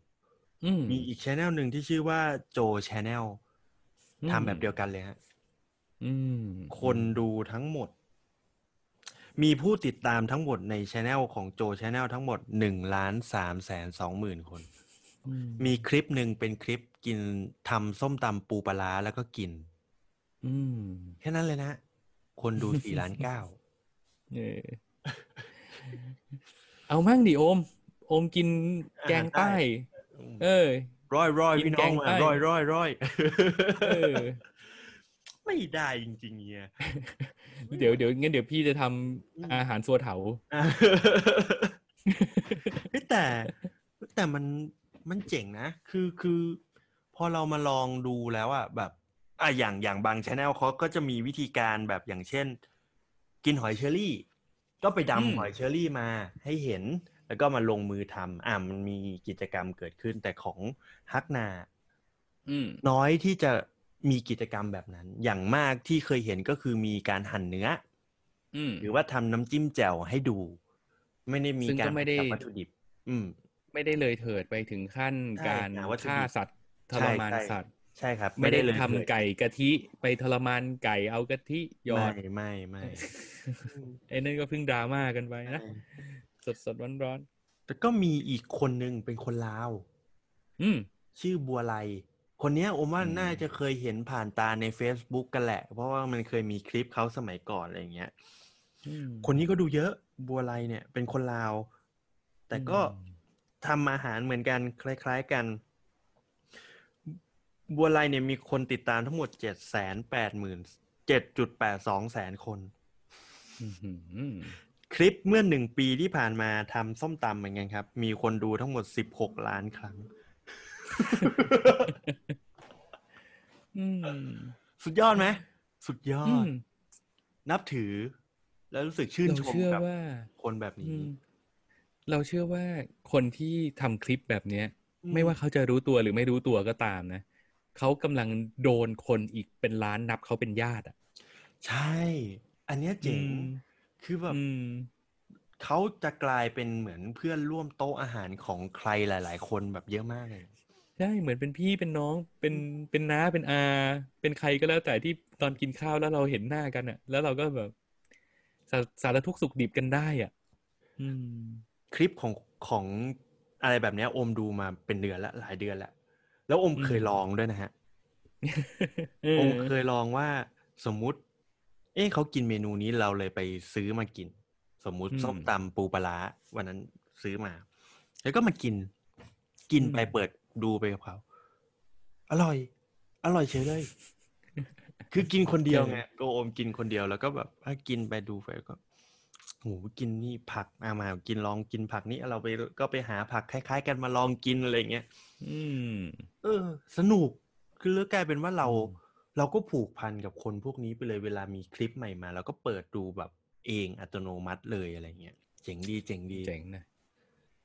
มมีอีกชแนลหนึ่งที่ชื่อว่าโจชแนลอืมทำแบบเดียวกันเลยฮะอืมคนดูทั้งหมด มีผู้ติดตามทั้งหมดในช anel ของโจช anel ทั้งหมดหนึ่งล้านสามแสนสองหมื่นคนอืมมีคลิปหนึ่งเป็นคลิปกินทำส้มตำปูปลาร้าแล้วก็กินอืมแค่นั้นเลยนะ คนดูสี่ล้านเก้าเออเอามั่งดิโอม โอมกินแกงใต้ เออ ร้อยร้อยกินพี่น้องแกงมาใต้ ร้อยร้อยร้อยเออ ไม่ได้จริงๆเนี่ย เดี๋ยวเดี๋ยวงั้นเดี๋ยวพี่จะทำอาหารสัวเถาเฮ้ยแต่แต่มันมันเจ๋งนะ คือคือ พอเรามาลองดูแล้วอะแบบอะอย่างอย่างบางชแนลเขาก็จะมีวิธีการแบบอย่างเช่น กินหอยเชอรี่ ก็ไปอืม ดำหอยเชอรี่มาให้เห็น แล้วก็มาลงมือทำอะมันมีกิจกรรมเกิดขึ้น แต่ของฮักนาอืมน้อยที่จะมีกิจกรรมแบบนั้น อย่างมากที่เคยเห็นก็คือมีการหั่นเนื้ออืมหรือว่าทำน้ำจิ้มแจ่วให้ดู ไม่ได้มีซึ่งการก็ไม่ได้จับวัตถุดิบ อืม ไม่ได้เลยเถิดไปถึงขั้นใช่การหาวัตถุดิบฆ่าสัตว์ทรมานใช่สัตว์ใช่ครับ ไม่ได้เลยทำเถิดไก่กะทิไปทรมานไก่เอากะทิหยอดไม่ไม่ไม่ไอ้นั่นก็เพิ่งดราม่ากันไปนะ สดสดร้อนร้อนแต่ก็มีอีกคนนึงเป็นคนลาวๆอืม ชื่อบัวไลคนเนี้ยผมว่าอืมน่าจะเคยเห็นผ่านตาใน Facebook กันแหละ เพราะว่ามันเคยมีคลิปเขาสมัยก่อนอะไรอย่างเงี้ยอืมคนนี้ก็ดูเยอะบัวไลเนี่ย เป็นคนลาว แต่ก็อืมทำอาหารเหมือนกัน คล้าย ๆกัน บัวไลเนี่ยมีคนติดตามทั้งหมดเจ็ดแสนแปดหมื่นเจ็ดจุดแปดสองแสนคนอื้อหือ คลิปเมื่อหนึ่งปีที่ผ่านมาทำส้มตำเหมือนกันครับ มีคนดูทั้งหมดสิบหกล้านครั้งอืมสุดยอดไหมสุดยออืดมนับถือ แล้วรู้สึกชื่นเราชมเชื่อกับว่าคนแบบอืนี้มเราเชื่อว่าคนที่ทำคลิปแบบเนี้ยอืมไม่ว่าเขาจะรู้ตัวหรือไม่รู้ตัวก็ตามนะเขากำลังโดนคนอีกเป็นล้านนับเขาเป็นญาติอะ ใช่ อันเนี้ยเจ๋งอืม คือแบบอืมเขาจะกลายเป็นเหมือนเพื่อนร่วมโต๊ะอาหารของใครหลาย ๆ คนแบบเยอะมากเลยใช่เหมือนเป็นพี่เป็นน้องเป็นเป็นน้าเป็นอา เป็นใครก็แล้วแต่ที่ตอนกินข้าวแล้วเราเห็นหน้ากันอะ แล้วเราก็แบบสาสารทุกข์สุขดิบกันได้อะอืมคลิปของของอะไรแบบเนี้ยอมดูมาเป็นเดือนละหลายเดือนละแล้วอมอืมเคยลองด้วยนะฮะเอออมเคยลองว่าสมมุติ เอ๊ะเขากินเมนูนี้เราเลยไปซื้อมากิน สมมุติส้มตำปูปลาร้าวันนั้นซื้อมา แล้วก็มากิน กินไปเปิดดูไปกับเขาอร่อย อร่อยเฉยเลย คือกินคนเดียวไงโกโอมกินคนเดียวแล้วก็แบบอะกินไปดูไปก็โหกินนี่ผักมามากินลองกินผักนี้เราไปก็ไปหาผักคล้าย ๆ กันมาลองกินอะไรอย่างเงี้ย อืม เออ สนุก คือแล้วกลายเป็นว่าเราอืม เราก็ผูกพันกับคนพวกนี้ไปเลยเวลามีคลิปใหม่มาเราก็เปิดดูแบบเองอัตโนมัติเลยอะไรเงี้ยเจ๋งดีเจ๋งดีเจ๋งนะ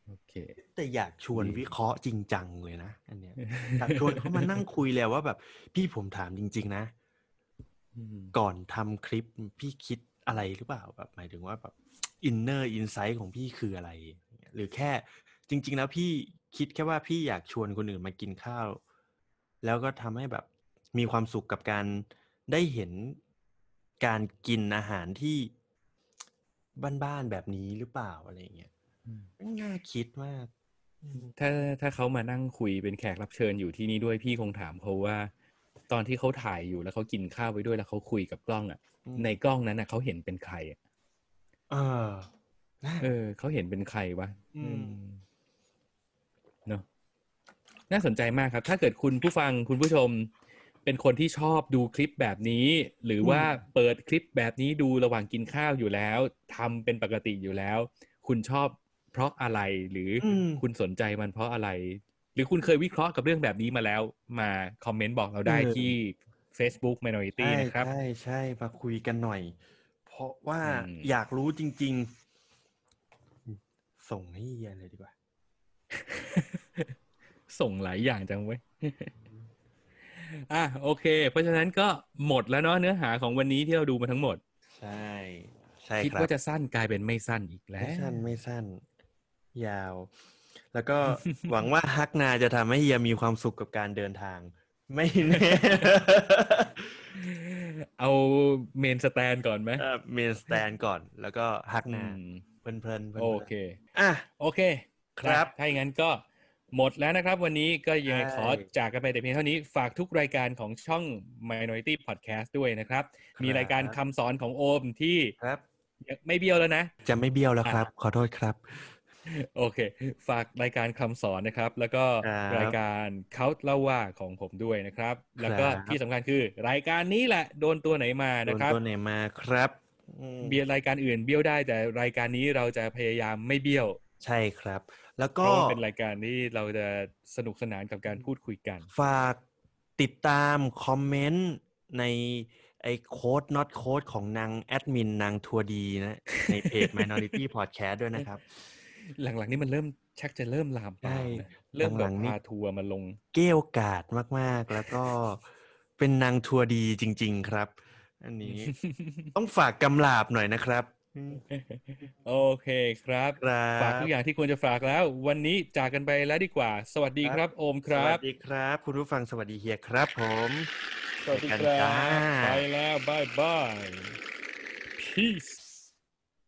โอเค แต่อยากชวนดีวิเคราะห์จริงจังเลยนะอันเนี้ยอยากชวนเขามานั่งคุยแล้วว่าแบบ พี่ผมถามจริง ๆ นะอืมก่อนทำคลิปพี่คิดอะไรหรือเปล่าแบบหมายถึงว่าแบบ inner insight ของพี่คืออะไร หรือแค่จริง ๆ แล้วพี่คิดแค่ว่าพี่อยากชวนคนอื่นมากินข้าว แล้วก็ทำให้แบบ มีความสุขกับการได้เห็นการกินอาหารที่บ้านๆแบบนี้หรือเปล่าอะไรอย่างเงี้ยอืมน่าคิดมากอืมถ้าถ้าเขามานั่งคุยเป็นแขกรับเชิญอยู่ที่นี่ด้วยพี่คงถามเขาว่า ตอนที่เขาถ่ายอยู่แล้วเขากินข้าวไปด้วยแล้วเขาคุยกับกล้องอะ ในกล้องนั้นน่ะเขาเห็นเป็นใครอะเออน่าเออเขาเห็นเป็นใครวะอืมเนาะน่าสนใจมากครับ ถ้าเกิดคุณผู้ฟังคุณผู้ชม เป็นคนที่ชอบดูคลิปแบบนี้ หรือว่าเปิดคลิปแบบนี้ดูระหว่างกินข้าวอยู่แล้วทำเป็นปกติอยู่แล้ว คุณชอบเพราะอะไรหรืออมคุณสนใจมันเพราะอะไร หรือคุณเคยวิเคราะห์กับเรื่องแบบนี้มาแล้ว มาคอมเมนต์บอกเราได้เออที่ Facebook Minority ใช่นะครับใช่ใช่มาคุยกันหน่อย เพราะว่าอืมอยากรู้จริง ๆ ส่งให้เฮียเลยดีกว่า ส่งหลายอย่างจังเว้ย อะโอเค เพราะฉะนั้นก็หมดแล้วเนาะเนื้อหาของวันนี้ที่เราดูมาทั้งหมด ใช่ใช่คิดครับว่าจะสั้นกลายเป็นไม่สั้นอีกแล้ไม่วสั้นไม่สั้น ยาว แล้วก็หวังว่าฮักนาจะทำให้เฮียมีความสุขกับการเดินทาง ไม่แน่เอาเมนสแตนก่อนไหมเมนสแตนก่อน แล้วก็ฮักอืนามเพลินเพลินๆพลินๆโอเค อะโอเค ครับนะถ้าอย่างนั้นก็ หมดแล้วนะครับ วันนี้ก็ยังไงใช่ขอจากกันไปแต่เพียงเท่านี้ฝากทุกรายการของช่อง Minority Podcast ด้วยนะครับ มีรายการคำสอนของโอมที่ครับไม่เบี้ยวแล้วนะ จะไม่เบี้ยวแล้วครับ ขอโทษครับ โอเค ฝากรายการคำสอนนะครับ แล้วก็ครับรายการเขาเล่าว่าของผมด้วยนะครับ แล้วก็ครับที่สำคัญคือ รายการนี้แหละโดนตัวไหนมาโดนะนครับตัวไหนมาครับอืมเบียร์รายการอื่นเบี้ยวได้แต่รายการนี้เราจะพยายามไม่เบี้ยว ใช่ครับ แล้วเพก็ราะมันเป็นรายการที่เราจะสนุกสนานกับการพูดคุยกัน ฝากติดตามคอมเมนต์ในไอ้โค้ด not โค้ดของนางแอดมินนางทัวดีนะ ในเพจ Minority Podcast ด้วยนะครับ หลังๆนี่มันเริ่มชักจะเริ่มลามปามนะใช่เริ่มแบหลับงๆนี่พาทัวร์มาลง เกี้ยวกาดมากๆ แล้วก็เป็นนางทัวดีจริง ๆ ครับ อันนี้ ต้องฝากกำลาบหน่อยนะครับอืม โอเคครับครับ ฝากทุกอย่างที่ควรจะฝากแล้ว วันนี้จากกันไปแล้วดีกว่า สวัสดีครับ โอมคสรัวับสดีครับ คุณผู้ฟังสวัสดีเฮียครับ ผม สวัสดีคกันรัจ้าบไปแล้วบายบาย peace